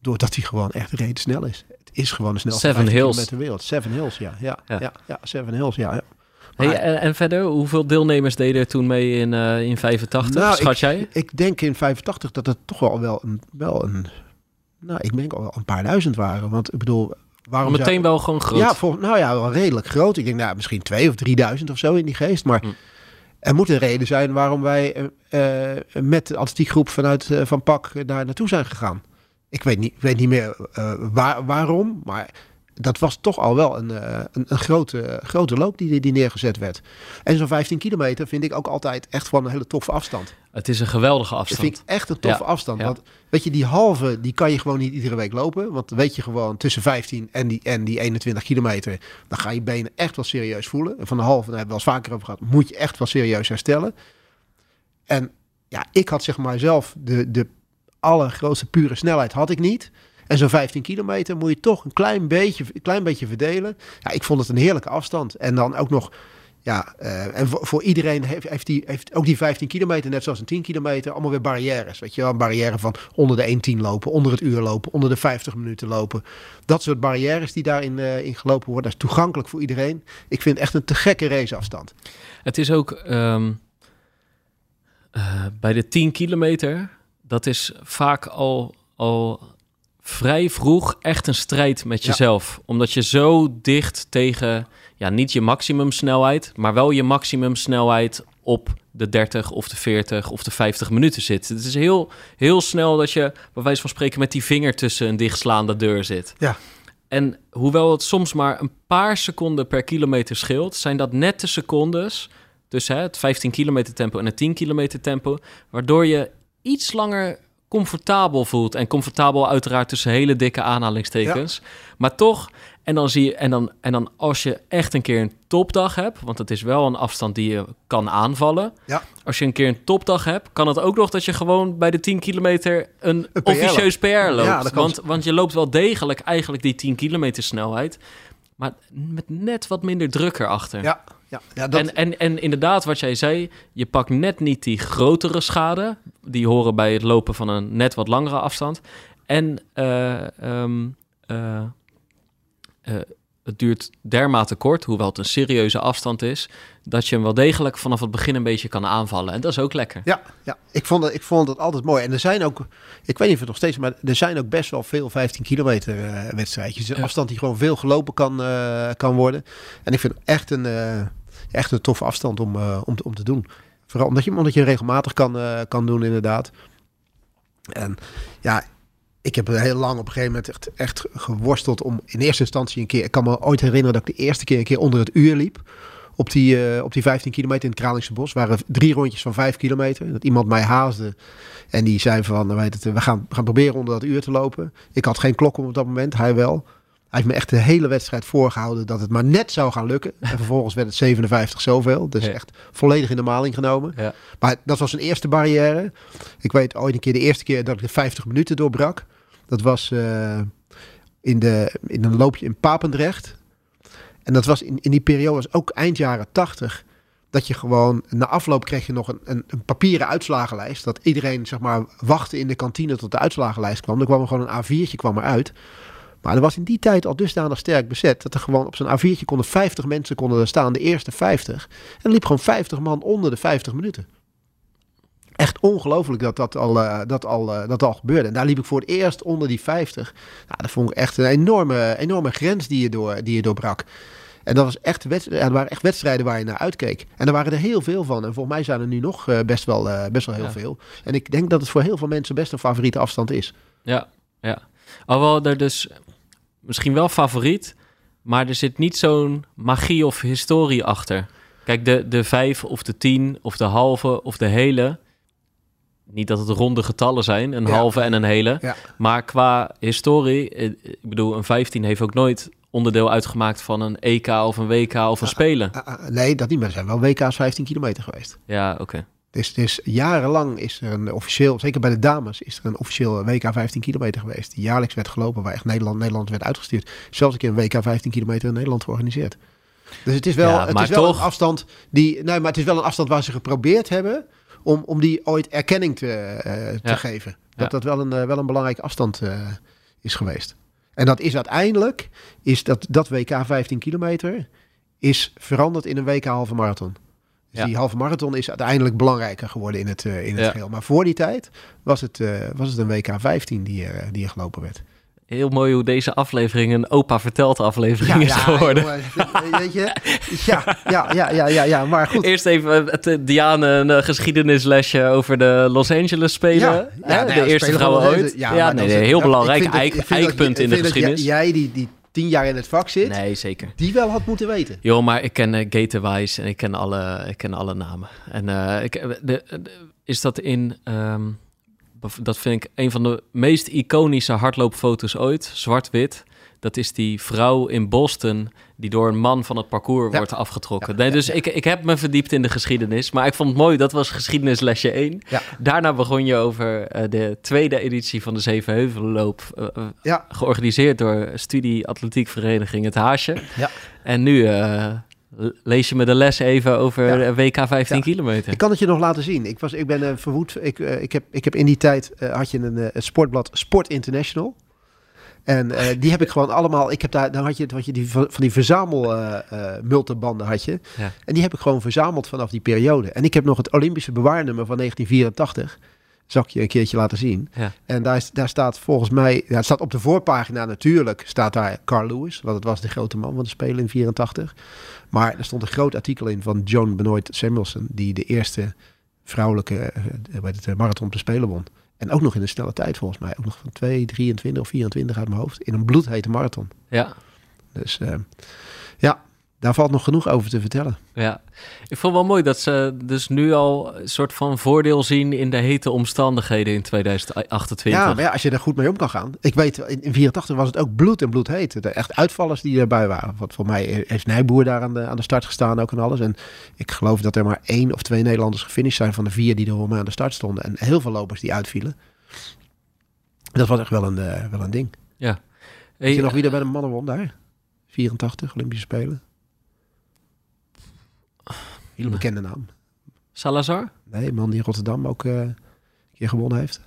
Speaker 2: Doordat hij gewoon echt reden snel is. Het is gewoon de snelste
Speaker 1: Seven
Speaker 2: 15
Speaker 1: Hills.
Speaker 2: kilometer ter wereld. Seven Hills, ja. Ja,
Speaker 1: Ja.
Speaker 2: ja. ja, Seven Hills, ja. ja.
Speaker 1: Hey,
Speaker 2: Maar-
Speaker 1: en, en verder, hoeveel deelnemers deden er toen mee in, eh in 85?
Speaker 2: Nou,
Speaker 1: Schat jij?
Speaker 2: Ik denk in 85 dat het toch wel wel een, wel een nou, ik denk al wel een paar duizend waren. Want ik bedoel, waarom zou-
Speaker 1: Meteen wel gewoon groot.
Speaker 2: Ja, nou ja, wel redelijk groot. Ik denk nou, misschien twee of drieduizend of zo in die geest. Maar
Speaker 1: Hm.
Speaker 2: er moet een reden zijn waarom wij eh, eh, met de atletiekgroep vanuit eh, Van Pak eh, daar naartoe zijn gegaan. Ik weet niet, ik weet niet meer eh, waar, waarom, maar dat was toch al wel een, eh, een, een grote, grote loop die, die neergezet werd. En zo'n 15 kilometer vind ik ook altijd echt van een hele toffe afstand.
Speaker 1: Het is een geweldige
Speaker 2: Dat
Speaker 1: afstand.
Speaker 2: vind ik echt een toffe
Speaker 1: Ja,
Speaker 2: afstand.
Speaker 1: ja.
Speaker 2: Want weet je, die halve, die kan je gewoon niet iedere week lopen. Want weet je gewoon tussen 15 en die, en die 21 kilometer, dan ga je benen echt wel serieus voelen. En van de halve, daar hebben we wel eens vaker over gehad, moet je echt wel serieus herstellen. En ja, ik had zeg maar zelf de, de allergrootste pure snelheid had ik niet. En zo'n 15 kilometer moet je toch een klein beetje, klein beetje verdelen. Ja, ik vond het een heerlijke afstand. En dan ook nog ja, eh, en voor, iedereen heeft, die, heeft ook die 15 kilometer, net zoals een 10 kilometer, allemaal weer barrières. Weet je wel, een barrière van onder de 1.10 lopen, onder het uur lopen, onder de 50 minuten lopen. Dat soort barrières die daarin eh, in gelopen worden, dat is toegankelijk voor iedereen. Ik vind het echt een te gekke raceafstand.
Speaker 1: Het is ook ehm, eh, bij de 10 kilometer, dat is vaak al, al vrij vroeg echt een strijd met
Speaker 2: Ja.
Speaker 1: jezelf. Omdat je zo dicht tegen, ja, niet je maximumsnelheid, maar wel je maximumsnelheid op de 30 of de 40 of de 50 minuten zit. Het is heel, heel snel dat je, bij wijze van spreken, met die vinger tussen een dichtslaande deur zit.
Speaker 2: Ja.
Speaker 1: En hoewel het soms maar een paar seconden per kilometer scheelt, zijn dat net de secondes tussen hè, het 15 kilometer tempo en het 10 kilometer tempo, waardoor je iets langer comfortabel voelt. En comfortabel uiteraard tussen hele dikke aanhalingstekens. Maar toch, en dan zie je, en dan, en dan als je echt een keer een topdag hebt, want het is wel een afstand die je kan aanvallen.
Speaker 2: Ja.
Speaker 1: Als je een keer een topdag hebt, kan het ook nog dat je gewoon bij de 10 kilometer een,
Speaker 2: Een PR
Speaker 1: officieus PR loopt.
Speaker 2: Ja,
Speaker 1: want, want je loopt wel degelijk eigenlijk die 10 kilometer snelheid. Maar met net wat minder druk erachter.
Speaker 2: Ja, ja, ja dat,
Speaker 1: En, en, en inderdaad, wat jij zei, je pakt net niet die grotere schade. Die horen bij het lopen van een net wat langere afstand. En eh, ehm, eh, eh, het duurt dermate kort, hoewel het een serieuze afstand is, dat je hem wel degelijk vanaf het begin een beetje kan aanvallen. En dat is ook lekker.
Speaker 2: ja, ja. Ik, vond het, ik vond het altijd mooi. En er zijn ook, ik weet niet of het nog steeds, maar er zijn ook best wel veel 15 kilometer wedstrijdjes. Een
Speaker 1: Ja.
Speaker 2: afstand die gewoon veel gelopen kan, kan worden. En ik vind het echt een, echt een toffe afstand om, eh, om, te- om te doen. Vooral omdat je, omdat je regelmatig kan, eh, kan doen, inderdaad. En ja, ik heb heel lang op een gegeven moment echt, echt geworsteld om in eerste instantie een keer... Ik kan me ooit herinneren dat ik de eerste keer een keer onder het uur liep. Op die, eh, op die 15 kilometer in het Kralingse Bos. waren drie rondjes van 5 kilometer. Dat iemand mij haasde. En die zei van, weet het, we gaan, gaan proberen onder dat uur te lopen. Ik had geen klok op dat moment, hij wel. Hij heeft me echt de hele wedstrijd voorgehouden dat het maar net zou gaan lukken. En vervolgens werd het 57 zoveel. Dus
Speaker 1: Ja.
Speaker 2: echt volledig in de maling genomen.
Speaker 1: Ja.
Speaker 2: Maar dat was een eerste barrière. Ik weet ooit een keer de eerste keer dat ik de 50 minuten doorbrak. Dat was eh, in, de, in een loopje in Papendrecht. En dat was in, in die periode, was ook eind jaren 80. Dat je gewoon, na afloop kreeg je nog een, een, een papieren uitslagenlijst. Dat iedereen, zeg maar, wachtte in de kantine tot de uitslagenlijst kwam. Er kwam er gewoon een A4'tje kwam eruit. Maar er was in die tijd al dusdanig sterk bezet. Dat er gewoon op zo'n A4'tje konden 50 mensen konden er staan. De eerste 50. En liep gewoon 50 man onder de 50 minuten. Echt ongelooflijk dat dat al, eh, dat, al, eh, dat al gebeurde. En daar liep ik voor het eerst onder die 50. Nou, dat vond ik echt een enorme, enorme grens die je, door, die je doorbrak. En dat was echt ja, er waren echt wedstrijden waar je naar uitkeek. En er waren er heel veel van. En volgens mij zijn er nu nog eh, best, wel, best wel heel
Speaker 1: Ja.
Speaker 2: veel. En ik denk dat het voor heel veel mensen best een favoriete afstand is.
Speaker 1: Ja, ja. Alhoewel er dus misschien wel favoriet, maar er zit niet zo'n magie of historie achter. Kijk, de, de vijf of de tien of de halve of de hele. Niet dat het ronde getallen zijn, een
Speaker 2: Ja.
Speaker 1: halve en een hele.
Speaker 2: Ja.
Speaker 1: Maar qua historie, eh, ik bedoel, een 15 heeft ook nooit onderdeel uitgemaakt van een EK of een WK of een Spelen.
Speaker 2: Ah, ah, nee, dat niet meer. Er zijn wel WK's 15 kilometer geweest.
Speaker 1: Ja, oké.
Speaker 2: Dus, dus jarenlang is er een officieel, zeker bij de dames, is er een officieel WK 15 kilometer geweest. Die jaarlijks werd gelopen, waar echt Nederland, Nederland werd uitgestuurd. Zelfs een keer een WK 15 kilometer in Nederland georganiseerd. Dus het is wel,
Speaker 1: Ja,
Speaker 2: het is wel
Speaker 1: toch-
Speaker 2: een afstand die. Nee, maar het is wel een afstand waar ze geprobeerd hebben om, om die ooit erkenning te, eh, te
Speaker 1: Ja.
Speaker 2: geven. Dat
Speaker 1: Ja.
Speaker 2: dat wel een, eh, wel een belangrijke afstand eh, is geweest. En dat is uiteindelijk, is dat, dat WK 15 kilometer is veranderd in een WK halve marathon. Dus
Speaker 1: Ja.
Speaker 2: die halve marathon is uiteindelijk belangrijker geworden in het, eh, in het
Speaker 1: Ja.
Speaker 2: geheel. Maar voor die tijd was het, eh, was het een WK 15 die, er- die er gelopen werd.
Speaker 1: Heel mooi hoe deze aflevering een opa vertelt aflevering is geworden.
Speaker 2: jongen, weet je? Ja, ja, ja, ja, ja, ja, maar goed.
Speaker 1: Eerst even het eh, Diane een eh, geschiedenislesje over de Los Angeles Spelen.
Speaker 2: Ja, ja,
Speaker 1: de eerste
Speaker 2: gewoon
Speaker 1: ooit. Ja, nee, heel belangrijk. eikpunt
Speaker 2: ik
Speaker 1: in de geschiedenis.
Speaker 2: Jij die, die tien jaar in het vak zit,
Speaker 1: Nee, zeker.
Speaker 2: die wel had moeten weten.
Speaker 1: Joh, maar ik ken uh, en ik ken alle, ik ken alle namen. En eh, ik, de, de- is dat in... ehm, dat vind ik een van de meest iconische hardloopfoto's ooit. Zwart-wit. Dat is die vrouw in Boston die door een man van het parcours
Speaker 2: Ja.
Speaker 1: wordt afgetrokken.
Speaker 2: Ja,
Speaker 1: Nee, dus. Ik, ik heb me verdiept in de geschiedenis. Maar ik vond het mooi, dat was geschiedenislesje 1.
Speaker 2: Ja.
Speaker 1: Daarna begon je over eh, de tweede editie van de Zevenheuvelloop. eh,
Speaker 2: Ja.
Speaker 1: Georganiseerd door Studie Atletiekvereniging Het Haasje.
Speaker 2: Ja.
Speaker 1: En nu lees je me de les even over
Speaker 2: Ja.
Speaker 1: WK 15
Speaker 2: Ja.
Speaker 1: kilometer.
Speaker 2: Ik kan het je nog laten zien. Ik, was, ik ben verwoed. Ik, ik, heb, ik heb in die tijd had je een, een sportblad Sport International. En eh, die heb ik gewoon allemaal. Ik heb daar, dan had je, had je die, van die verzamel eh, eh, had je.
Speaker 1: Ja.
Speaker 2: En die heb ik gewoon verzameld vanaf die periode. En ik heb nog het Olympische bewaarnummer van 1984. Zal ik je een keertje laten zien.
Speaker 1: Ja.
Speaker 2: En daar, daar staat volgens mij, ja, het staat op de voorpagina natuurlijk, staat daar Carl Lewis, want het was de grote man van de Spelen in 84. Maar er stond een groot artikel in van Joan Benoit Samuelson, die de eerste vrouwelijke marathon te spelen won. En ook nog in een snelle tijd volgens mij, ook nog van 2, 23 of 24 uit mijn hoofd, in een bloedhete marathon.
Speaker 1: Ja,
Speaker 2: Dus eh, ja, daar valt nog genoeg over te vertellen.
Speaker 1: Ja, ik vond wel mooi dat ze dus nu al een soort van voordeel zien in de hete omstandigheden in 2028.
Speaker 2: Ja, maar ja, als je er goed mee om kan gaan. Ik weet, in, in 84 was het ook bloed en bloed heet. De echt uitvallers die erbij waren. Want voor mij heeft Nijboer daar aan de, aan de start gestaan ook en alles. En ik geloof dat er maar één of twee Nederlanders gefinished zijn van de vier die er voor mij aan de start stonden. En heel veel lopers die uitvielen. Dat was echt wel een, uh, wel een ding.
Speaker 1: Ja.
Speaker 2: Weet je nog wie er bij de mannen won daar? 84 Olympische Spelen. Hele bekende naam.
Speaker 1: Salazar?
Speaker 2: Nee, man die in Rotterdam ook uh, een keer gewonnen heeft.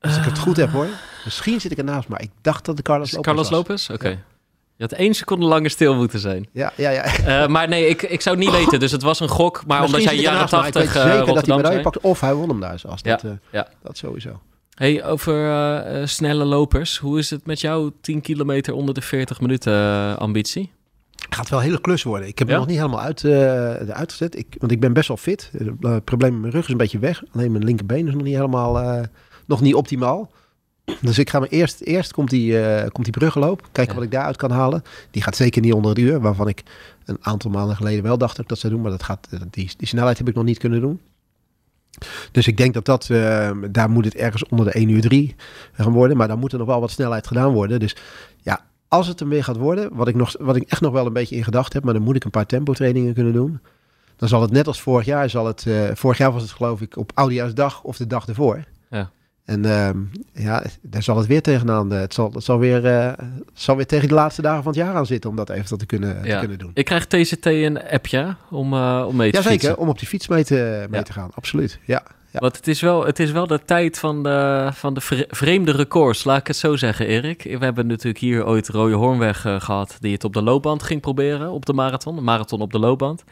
Speaker 2: Als ik het goed heb hoor. Misschien zit ik ernaast, maar ik dacht dat de Carlos Lopez
Speaker 1: Carlos Lopez? Oké. Okay. Ja. Je had één seconde langer stil moeten zijn.
Speaker 2: Ja, ja, ja.
Speaker 1: Uh, maar nee, ik, ik zou het niet weten. Dus het was een gok. Maar Misschien omdat jij jaren 80 uh,
Speaker 2: zeker
Speaker 1: Rotterdam
Speaker 2: dat hij medaille pakt. Of hij won hem daar zoals.
Speaker 1: Ja,
Speaker 2: dat, uh,
Speaker 1: ja.
Speaker 2: dat sowieso.
Speaker 1: Hey, over uh, snelle lopers. Hoe is het met jouw 10 kilometer onder de 40 minuten ambitie?
Speaker 2: Gaat wel een hele klus worden. Ik heb ja? het nog niet helemaal uit, uh, uitgezet. Ik, want ik ben best wel fit. Het probleem met mijn rug is een beetje weg. Alleen mijn linkerbeen is nog niet helemaal nog niet optimaal. Dus ik ga me eerst, eerst komt die, komt die bruggenloop. Kijken ja. wat ik daaruit kan halen. Die gaat zeker niet onder het uur. Waarvan ik een aantal maanden geleden wel dacht dat ik dat zou doen. Maar dat gaat, die, die snelheid heb ik nog niet kunnen doen. Dus ik denk dat dat, uh, daar moet het ergens onder de 1 uur 3 gaan worden. Maar dan moet er nog wel wat snelheid gedaan worden. Dus als het er weer gaat worden, wat ik, nog, wat ik echt nog wel een beetje in gedacht heb, maar dan moet ik een paar tempo trainingen kunnen doen. Dan zal het net als vorig jaar, zal het, uh, vorig jaar was het geloof ik op Oudejaarsdag of de dag ervoor.
Speaker 1: Ja.
Speaker 2: En uh, ja, daar zal het weer tegenaan. Het zal, het zal, weer, uh, zal weer tegen de laatste dagen van het jaar aan zitten om dat eventueel te kunnen,
Speaker 1: ja.
Speaker 2: te kunnen doen.
Speaker 1: Ik krijg TCT een appje om, om mee te
Speaker 2: ja,
Speaker 1: fietsen.
Speaker 2: om op die fiets mee te, mee ja. te gaan. Absoluut, ja.
Speaker 1: Want het is, wel, het is wel de tijd van de, van de vreemde records, laat ik het zo zeggen, Erik. We hebben natuurlijk hier ooit Rode Hoornweg uh, gehad, die het op de loopband ging proberen, op de marathon. Een marathon op de loopband.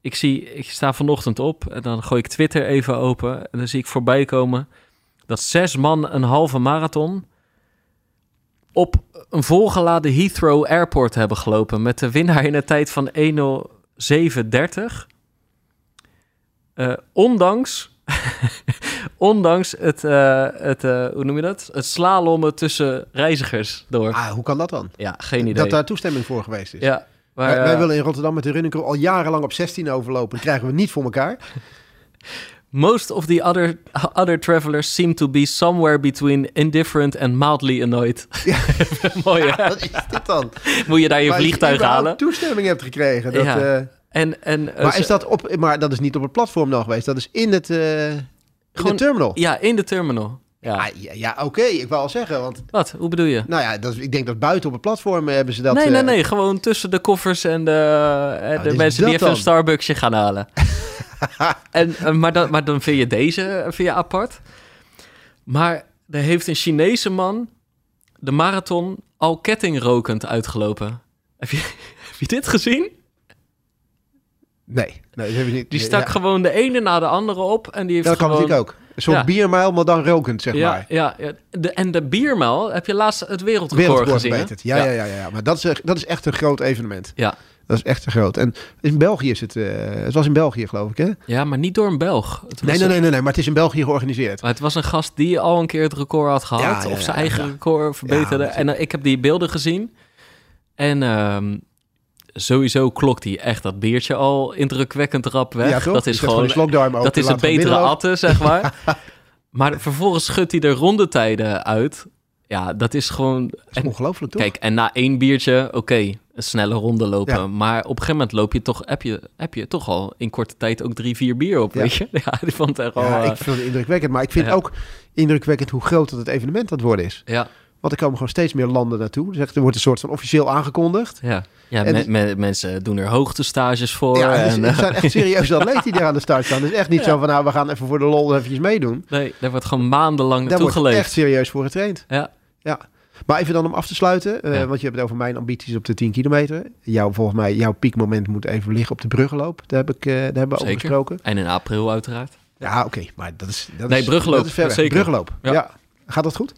Speaker 1: Ik, zie, ik sta vanochtend op en dan gooi ik Twitter even open en dan zie ik voorbij komen dat zes man een halve marathon op een volgeladen Heathrow Airport hebben gelopen met de winnaar in een tijd van 1.07.30. Uh, ondanks, ondanks het, uh, het uh, hoe noem je dat? Het slalommen tussen reizigers door.
Speaker 2: Ah, hoe kan dat dan?
Speaker 1: Ja, geen idee.
Speaker 2: Dat daar toestemming voor geweest is.
Speaker 1: Ja,
Speaker 2: maar, wij, wij, willen in Rotterdam met de running crew al jarenlang op 16 overlopen. Dat krijgen we niet voor elkaar.
Speaker 1: Most of the other, other travelers seem to be somewhere between indifferent and mildly annoyed.
Speaker 2: Ja.
Speaker 1: Mooi, hè?
Speaker 2: Ja, wat is dit dan?
Speaker 1: Moet je daar je
Speaker 2: maar
Speaker 1: vliegtuig
Speaker 2: je
Speaker 1: halen?
Speaker 2: toestemming hebt gekregen. Dat,
Speaker 1: Ja.
Speaker 2: uh,
Speaker 1: En, en, uh,
Speaker 2: maar, is dat op, maar dat is niet op het platform dan geweest. Dat is in het uh, in
Speaker 1: Gewoon-
Speaker 2: de terminal.
Speaker 1: Ja, in de terminal. Ja.
Speaker 2: Ah, ja, ja oké. Ik wou al zeggen. Want
Speaker 1: Wat? Hoe bedoel je?
Speaker 2: nou ja, dat, ik denk dat buiten op het platform hebben ze dat...
Speaker 1: nee, nee,
Speaker 2: eh,
Speaker 1: nee. Gewoon tussen de koffers en de,
Speaker 2: wat
Speaker 1: de mensen die even een? Starbucksje gaan halen. en, eh, maar, dan, maar dan vind je deze eh, vind je apart. Maar er heeft een Chinese man de marathon al kettingrokend uitgelopen. Heb je, heb je dit gezien?
Speaker 2: Nee, nee, dat heb je niet.
Speaker 1: Die stak
Speaker 2: ja.
Speaker 1: gewoon de ene na de andere op. En die heeft
Speaker 2: Dat kan
Speaker 1: gewoon...
Speaker 2: natuurlijk ook. Een soort
Speaker 1: Ja.
Speaker 2: biermijl, maar dan rokend, zeg
Speaker 1: ja,
Speaker 2: maar.
Speaker 1: ja, ja. De, en de biermel, heb je laatst het wereldrecord
Speaker 2: Wereldrecord
Speaker 1: gezien?
Speaker 2: Ja, ja. Ja, ja, ja. Maar dat is, echt- dat is echt een groot evenement.
Speaker 1: Ja.
Speaker 2: Dat is echt een groot. En in België is het... eh, het was in België, geloof ik, hè?
Speaker 1: Ja, maar niet door een Belg. Het
Speaker 2: Nee, nee, nee, nee, nee. Maar het is in België georganiseerd.
Speaker 1: Maar het was een gast die al een keer het record had gehad. Of zijn eigen record verbeterde. En eh, ik heb die beelden gezien. En ehm, sowieso klokt hij echt dat biertje al indrukwekkend rap weg.
Speaker 2: Ja,
Speaker 1: dat is gewoon,
Speaker 2: open,
Speaker 1: dat is een betere atte, zeg maar. maar vervolgens schudt hij de rondetijden uit. Ja, dat is gewoon...
Speaker 2: Dat is ongelooflijk, toch?
Speaker 1: kijk, en na één biertje, oké, een snelle ronde lopen.
Speaker 2: Ja.
Speaker 1: Maar op een gegeven moment loop je toch, heb, je, heb je toch al in korte tijd ook drie, vier bier op,
Speaker 2: Ja.
Speaker 1: weet je? Ja, die vond het echt wel...
Speaker 2: ja,
Speaker 1: eh,
Speaker 2: ik vind het indrukwekkend. Maar ik vind
Speaker 1: ja.
Speaker 2: ook indrukwekkend hoe groot dat het evenement het worden is.
Speaker 1: ja.
Speaker 2: Want er komen gewoon steeds meer landen naartoe. Dus echt, er wordt een soort van officieel aangekondigd.
Speaker 1: Ja, ja
Speaker 2: En
Speaker 1: me-
Speaker 2: het-
Speaker 1: me- mensen doen er hoogtestages voor.
Speaker 2: Ja, dus
Speaker 1: en,
Speaker 2: er
Speaker 1: eh,
Speaker 2: zijn echt serieuze atleten die daar aan de start staan. Het is echt niet
Speaker 1: Ja.
Speaker 2: zo van, nou, we gaan even voor de lol eventjes meedoen.
Speaker 1: nee, daar wordt gewoon maandenlang
Speaker 2: Daar
Speaker 1: naartoe
Speaker 2: wordt
Speaker 1: geleefd.
Speaker 2: echt serieus voor getraind.
Speaker 1: Ja,
Speaker 2: Ja. Maar even dan om af te sluiten, eh,
Speaker 1: Ja.
Speaker 2: want je hebt het over mijn ambities op de 10 kilometer. Jouw, volgens mij, jouw piekmoment moet even liggen op de bruggenloop. Daar, heb ik, eh, daar hebben we over
Speaker 1: Zeker.
Speaker 2: gesproken.
Speaker 1: en in april uiteraard.
Speaker 2: Ja, oké, maar dat is... Dat
Speaker 1: Nee,
Speaker 2: is,
Speaker 1: bruggenloop,
Speaker 2: Dat is ver. Bruggenloop, ja.
Speaker 1: Ja.
Speaker 2: Gaat dat goed?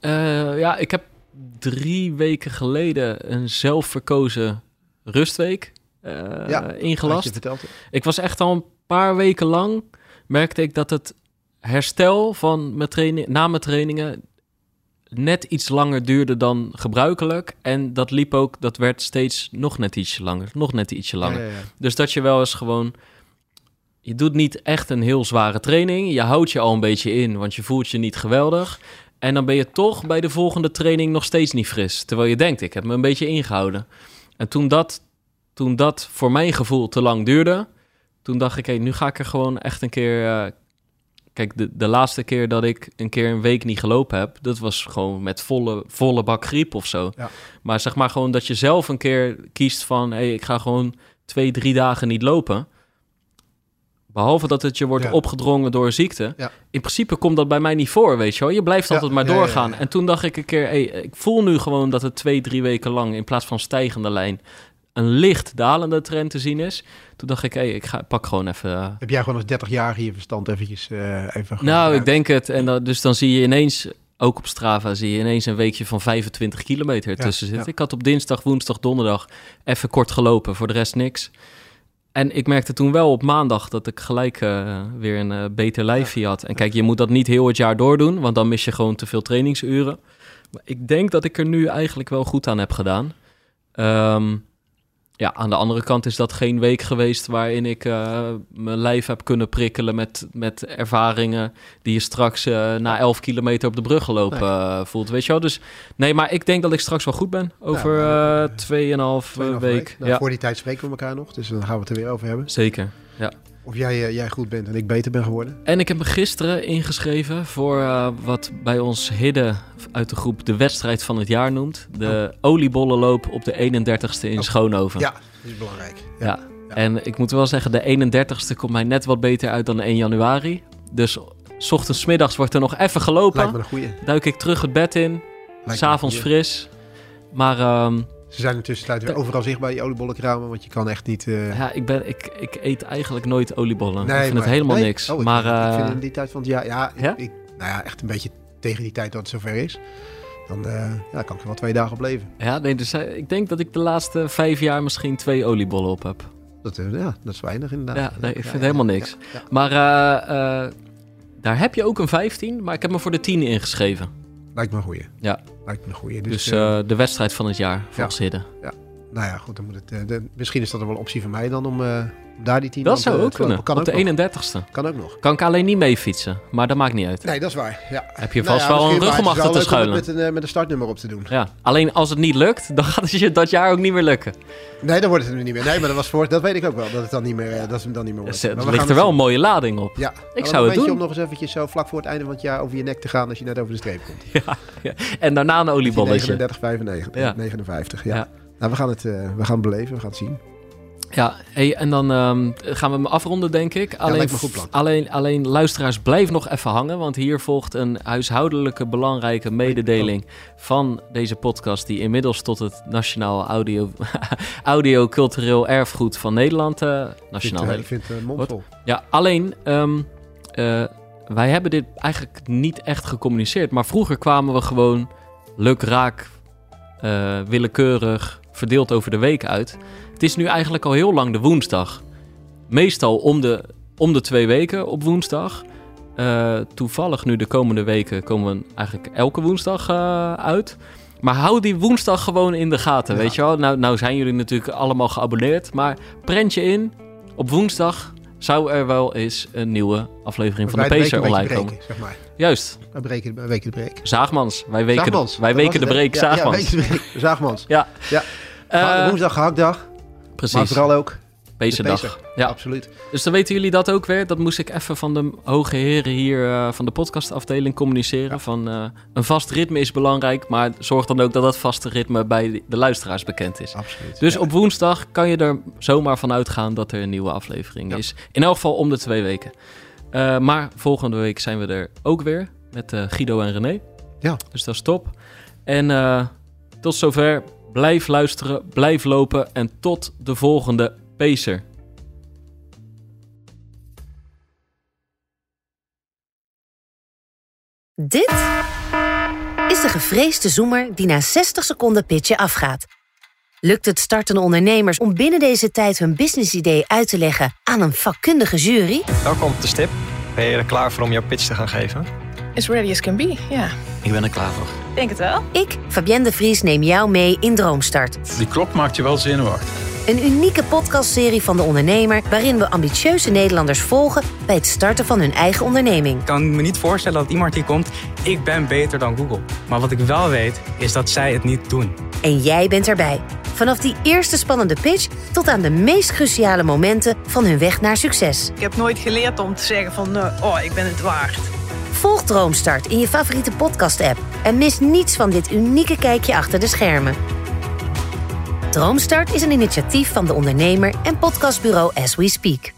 Speaker 1: Eh, ja, ik heb drie weken geleden een zelfverkozen rustweek eh,
Speaker 2: Ja,
Speaker 1: ingelast. Ik was echt al een paar weken lang, merkte ik dat het herstel van mijn training, na mijn trainingen net iets langer duurde dan gebruikelijk. En dat liep ook, dat werd steeds nog net ietsje langer, nog net ietsje langer.
Speaker 2: Ja, ja, ja.
Speaker 1: Dus dat je wel eens gewoon. Je doet niet echt een heel zware training. Je houdt je al een beetje in, want je voelt je niet geweldig. En dan ben je toch bij de volgende training nog steeds niet fris. Terwijl je denkt, ik heb me een beetje ingehouden. En toen dat, toen dat voor mijn gevoel te lang duurde, toen dacht ik, hé, nu ga ik er gewoon echt een keer. eh, kijk, de, de laatste keer dat ik een keer een week niet gelopen heb, dat was gewoon met volle, volle bak griep of zo.
Speaker 2: Ja.
Speaker 1: Maar zeg maar gewoon dat je zelf een keer kiest van, hé, ik ga gewoon twee, drie dagen niet lopen. Behalve dat het je wordt
Speaker 2: Ja.
Speaker 1: opgedrongen door ziekte.
Speaker 2: Ja.
Speaker 1: In principe komt dat bij mij niet voor, weet je wel. Je blijft altijd maar
Speaker 2: ja,
Speaker 1: doorgaan. En toen dacht ik een keer, hey, ik voel nu gewoon dat het twee, drie weken lang... in plaats van stijgende lijn een licht dalende trend te zien is. Toen dacht ik, hey, ik ga, pak gewoon even... eh,
Speaker 2: Heb jij gewoon als 30 jaar je verstand eventjes eh, even...
Speaker 1: nou, ik denk het. En dat, dus dan zie je ineens, ook op Strava, zie je ineens een weekje van 25 kilometer tussen zitten. Ik had op dinsdag, woensdag, donderdag even kort gelopen, voor de rest niks. En ik merkte toen wel op maandag dat ik gelijk eh, weer een eh, beter lijfje had. En kijk, je moet dat niet heel het jaar doordoen, want dan mis je gewoon te veel trainingsuren. Maar ik denk dat ik er nu eigenlijk wel goed aan heb gedaan. Ehm, ja, aan de andere kant is dat geen week geweest waarin ik eh, mijn lijf heb kunnen prikkelen met, met ervaringen die je straks eh, na 11 kilometer op de brug gelopen eh, voelt. Weet je wel? Dus nee, maar ik denk dat ik straks wel goed ben over
Speaker 2: Ja,
Speaker 1: eh
Speaker 2: eh,
Speaker 1: 2,5
Speaker 2: Tweeënhalve
Speaker 1: week.
Speaker 2: Nou,
Speaker 1: ja,
Speaker 2: Voor die tijd spreken we elkaar nog, dus dan gaan we het er weer over hebben.
Speaker 1: zeker.
Speaker 2: Of jij, eh, jij goed bent en ik beter ben geworden.
Speaker 1: En ik heb me gisteren ingeschreven voor eh, wat bij ons Hidde uit de groep de wedstrijd van het jaar noemt. De oliebollenloop op de 31ste in
Speaker 2: Oh.
Speaker 1: Schoonhoven.
Speaker 2: Ja, dat is belangrijk.
Speaker 1: Ja.
Speaker 2: Ja.
Speaker 1: En ik moet wel zeggen, de 31ste komt mij net wat beter uit dan de 1 januari. Dus s ochtends, middags wordt er nog even gelopen.
Speaker 2: Lijkt me een goeie.
Speaker 1: Duik ik terug het bed in. S'avonds fris. Maar ehm,
Speaker 2: Ze zijn intussen sluiten weer overal zichtbaar, die oliebollenkramen, want je kan echt niet... eh,
Speaker 1: ja, ik, ben, ik, ik eet eigenlijk nooit oliebollen. ik vind
Speaker 2: maar-
Speaker 1: het helemaal
Speaker 2: nee?
Speaker 1: niks.
Speaker 2: Oh, ik,
Speaker 1: maar
Speaker 2: ik vind
Speaker 1: eh,
Speaker 2: in die tijd van het jaar... Ja,
Speaker 1: Ja?
Speaker 2: Ik, ik- nou ja, echt een beetje tegen die tijd dat het zover is. Dan eh, ja, kan ik er wel twee dagen op leven.
Speaker 1: ja, nee, dus, ik denk dat ik de laatste vijf jaar misschien twee oliebollen op heb.
Speaker 2: Dat, ja, dat is weinig inderdaad.
Speaker 1: Ja, nee, ik vind helemaal niks. Maar daar heb je ook een 15, maar ik heb me voor de 10 ingeschreven.
Speaker 2: Lijkt me een goeie.
Speaker 1: Ja.
Speaker 2: Lijkt me een goeie. Dus,
Speaker 1: Dus,
Speaker 2: eh,
Speaker 1: de wedstrijd van het jaar, volgens Hidde.
Speaker 2: nou ja, goed, dan moet het... eh, de- misschien is dat er wel een optie van mij dan om daar die
Speaker 1: Dat zou ook
Speaker 2: te
Speaker 1: kunnen.
Speaker 2: Kan
Speaker 1: op de
Speaker 2: ook nog.
Speaker 1: 31ste.
Speaker 2: Kan ook nog.
Speaker 1: Kan ik alleen niet mee fietsen, maar dat maakt niet uit.
Speaker 2: Nee, dat is waar. Ja.
Speaker 1: Heb je
Speaker 2: Nou
Speaker 1: vast
Speaker 2: ja,
Speaker 1: wel een rug om achter te schuilen.
Speaker 2: Met een, eh, met een startnummer op te doen.
Speaker 1: Ja, alleen als het niet lukt, dan gaat het je dat jaar ook niet meer lukken.
Speaker 2: Nee, dan wordt het er niet meer. Nee, maar dat was voor. Dat weet ik ook wel. Dat het dan niet meer, eh, dat het dan niet meer wordt.
Speaker 1: Dus, eh,
Speaker 2: Maar
Speaker 1: ligt er wel een mooie lading op.
Speaker 2: Ja.
Speaker 1: Ik
Speaker 2: Maar
Speaker 1: zou
Speaker 2: een
Speaker 1: het
Speaker 2: beetje
Speaker 1: doen.
Speaker 2: om nog eens eventjes zo vlak voor het einde van het jaar over je nek te gaan als je net over de streep komt.
Speaker 1: En daarna een oliebolletje.
Speaker 2: 39, 95,
Speaker 1: Ja.
Speaker 2: 59. Ja.
Speaker 1: Ja.
Speaker 2: Nou, we gaan het, eh, we gaan het beleven, we gaan het zien.
Speaker 1: Ja, hey, en dan ehm, gaan we hem afronden, denk ik. Alleen,
Speaker 2: goed.
Speaker 1: Alleen, alleen luisteraars, blijf nog even hangen. Want hier volgt een huishoudelijke belangrijke mededeling van deze podcast... die inmiddels tot het Nationaal Audio, Audio-Cultureel Erfgoed van Nederland... eh,
Speaker 2: vind,
Speaker 1: nationaal
Speaker 2: eh,
Speaker 1: Nederland-
Speaker 2: ik vind het een mondvol.
Speaker 1: Ja, alleen, ehm, eh, wij hebben dit eigenlijk niet echt gecommuniceerd. Maar vroeger kwamen we gewoon luk raak, eh, willekeurig, verdeeld over de week uit. Het is nu eigenlijk al heel lang de woensdag. Meestal om de, om de twee weken op woensdag. Eh, toevallig nu de komende weken komen we eigenlijk elke woensdag eh, uit. Maar hou die woensdag gewoon in de gaten,
Speaker 2: Ja.
Speaker 1: weet je wel. Nou, nou zijn jullie natuurlijk allemaal geabonneerd. Maar prent je in. Op woensdag zou er wel eens een nieuwe aflevering van de Pacer online komen.
Speaker 2: zeg maar.
Speaker 1: Juist,
Speaker 2: Wij breken, wij weken de break.
Speaker 1: Zaagmans. Wij weken
Speaker 2: Zaagmans,
Speaker 1: de, wij weken de break?
Speaker 2: Ja,
Speaker 1: Zaagmans.
Speaker 2: Ja, break. Zaagmans.
Speaker 1: Ja.
Speaker 2: Ja.
Speaker 1: Eh,
Speaker 2: woensdag gehaktdag, maar
Speaker 1: precies,
Speaker 2: vooral ook Pacer.
Speaker 1: Ja.
Speaker 2: absoluut.
Speaker 1: Dus dan weten jullie dat ook weer. Dat moest ik even van de hoge heren hier eh, van de podcastafdeling communiceren. Van eh, een vast ritme is belangrijk, maar zorg dan ook dat dat vaste ritme bij de luisteraars bekend is.
Speaker 2: absoluut.
Speaker 1: Dus
Speaker 2: Ja.
Speaker 1: op woensdag kan je er zomaar van uitgaan dat er een nieuwe aflevering
Speaker 2: Ja.
Speaker 1: is. In elk geval om de twee weken. Eh, maar volgende week zijn we er ook weer met Guido en René.
Speaker 2: Ja.
Speaker 1: Dus dat is top. En tot zover. Blijf luisteren, blijf lopen en tot de volgende Pacer.
Speaker 4: Dit is de gevreesde zoemer die na 60 seconden pitchen afgaat. Lukt het startende ondernemers om binnen deze tijd hun businessidee uit te leggen aan een vakkundige jury?
Speaker 5: Welkom op de stip. Ben je er klaar voor om jouw pitch te gaan geven? As ready as can be, ja.
Speaker 6: Ik ben er klaar voor.
Speaker 5: Denk het wel.
Speaker 4: Ik, Fabienne de Vries, neem jou mee in Droomstart.
Speaker 7: Die klok maakt je wel zenuwachtig.
Speaker 4: Een unieke podcastserie van de ondernemer... waarin we ambitieuze Nederlanders volgen... bij het starten van hun eigen onderneming.
Speaker 8: Ik kan me niet voorstellen dat iemand hier komt... ik ben beter dan Google. Maar wat ik wel weet, is dat zij het niet doen.
Speaker 4: En jij bent erbij. Vanaf die eerste spannende pitch... tot aan de meest cruciale momenten van hun weg naar succes.
Speaker 5: Ik heb nooit geleerd om te zeggen van, uh, oh, ik ben het waard.
Speaker 4: Volg Droomstart in je favoriete podcast-app... en mis niets van dit unieke kijkje achter de schermen. Droomstart is een initiatief van de ondernemer en podcastbureau As We Speak.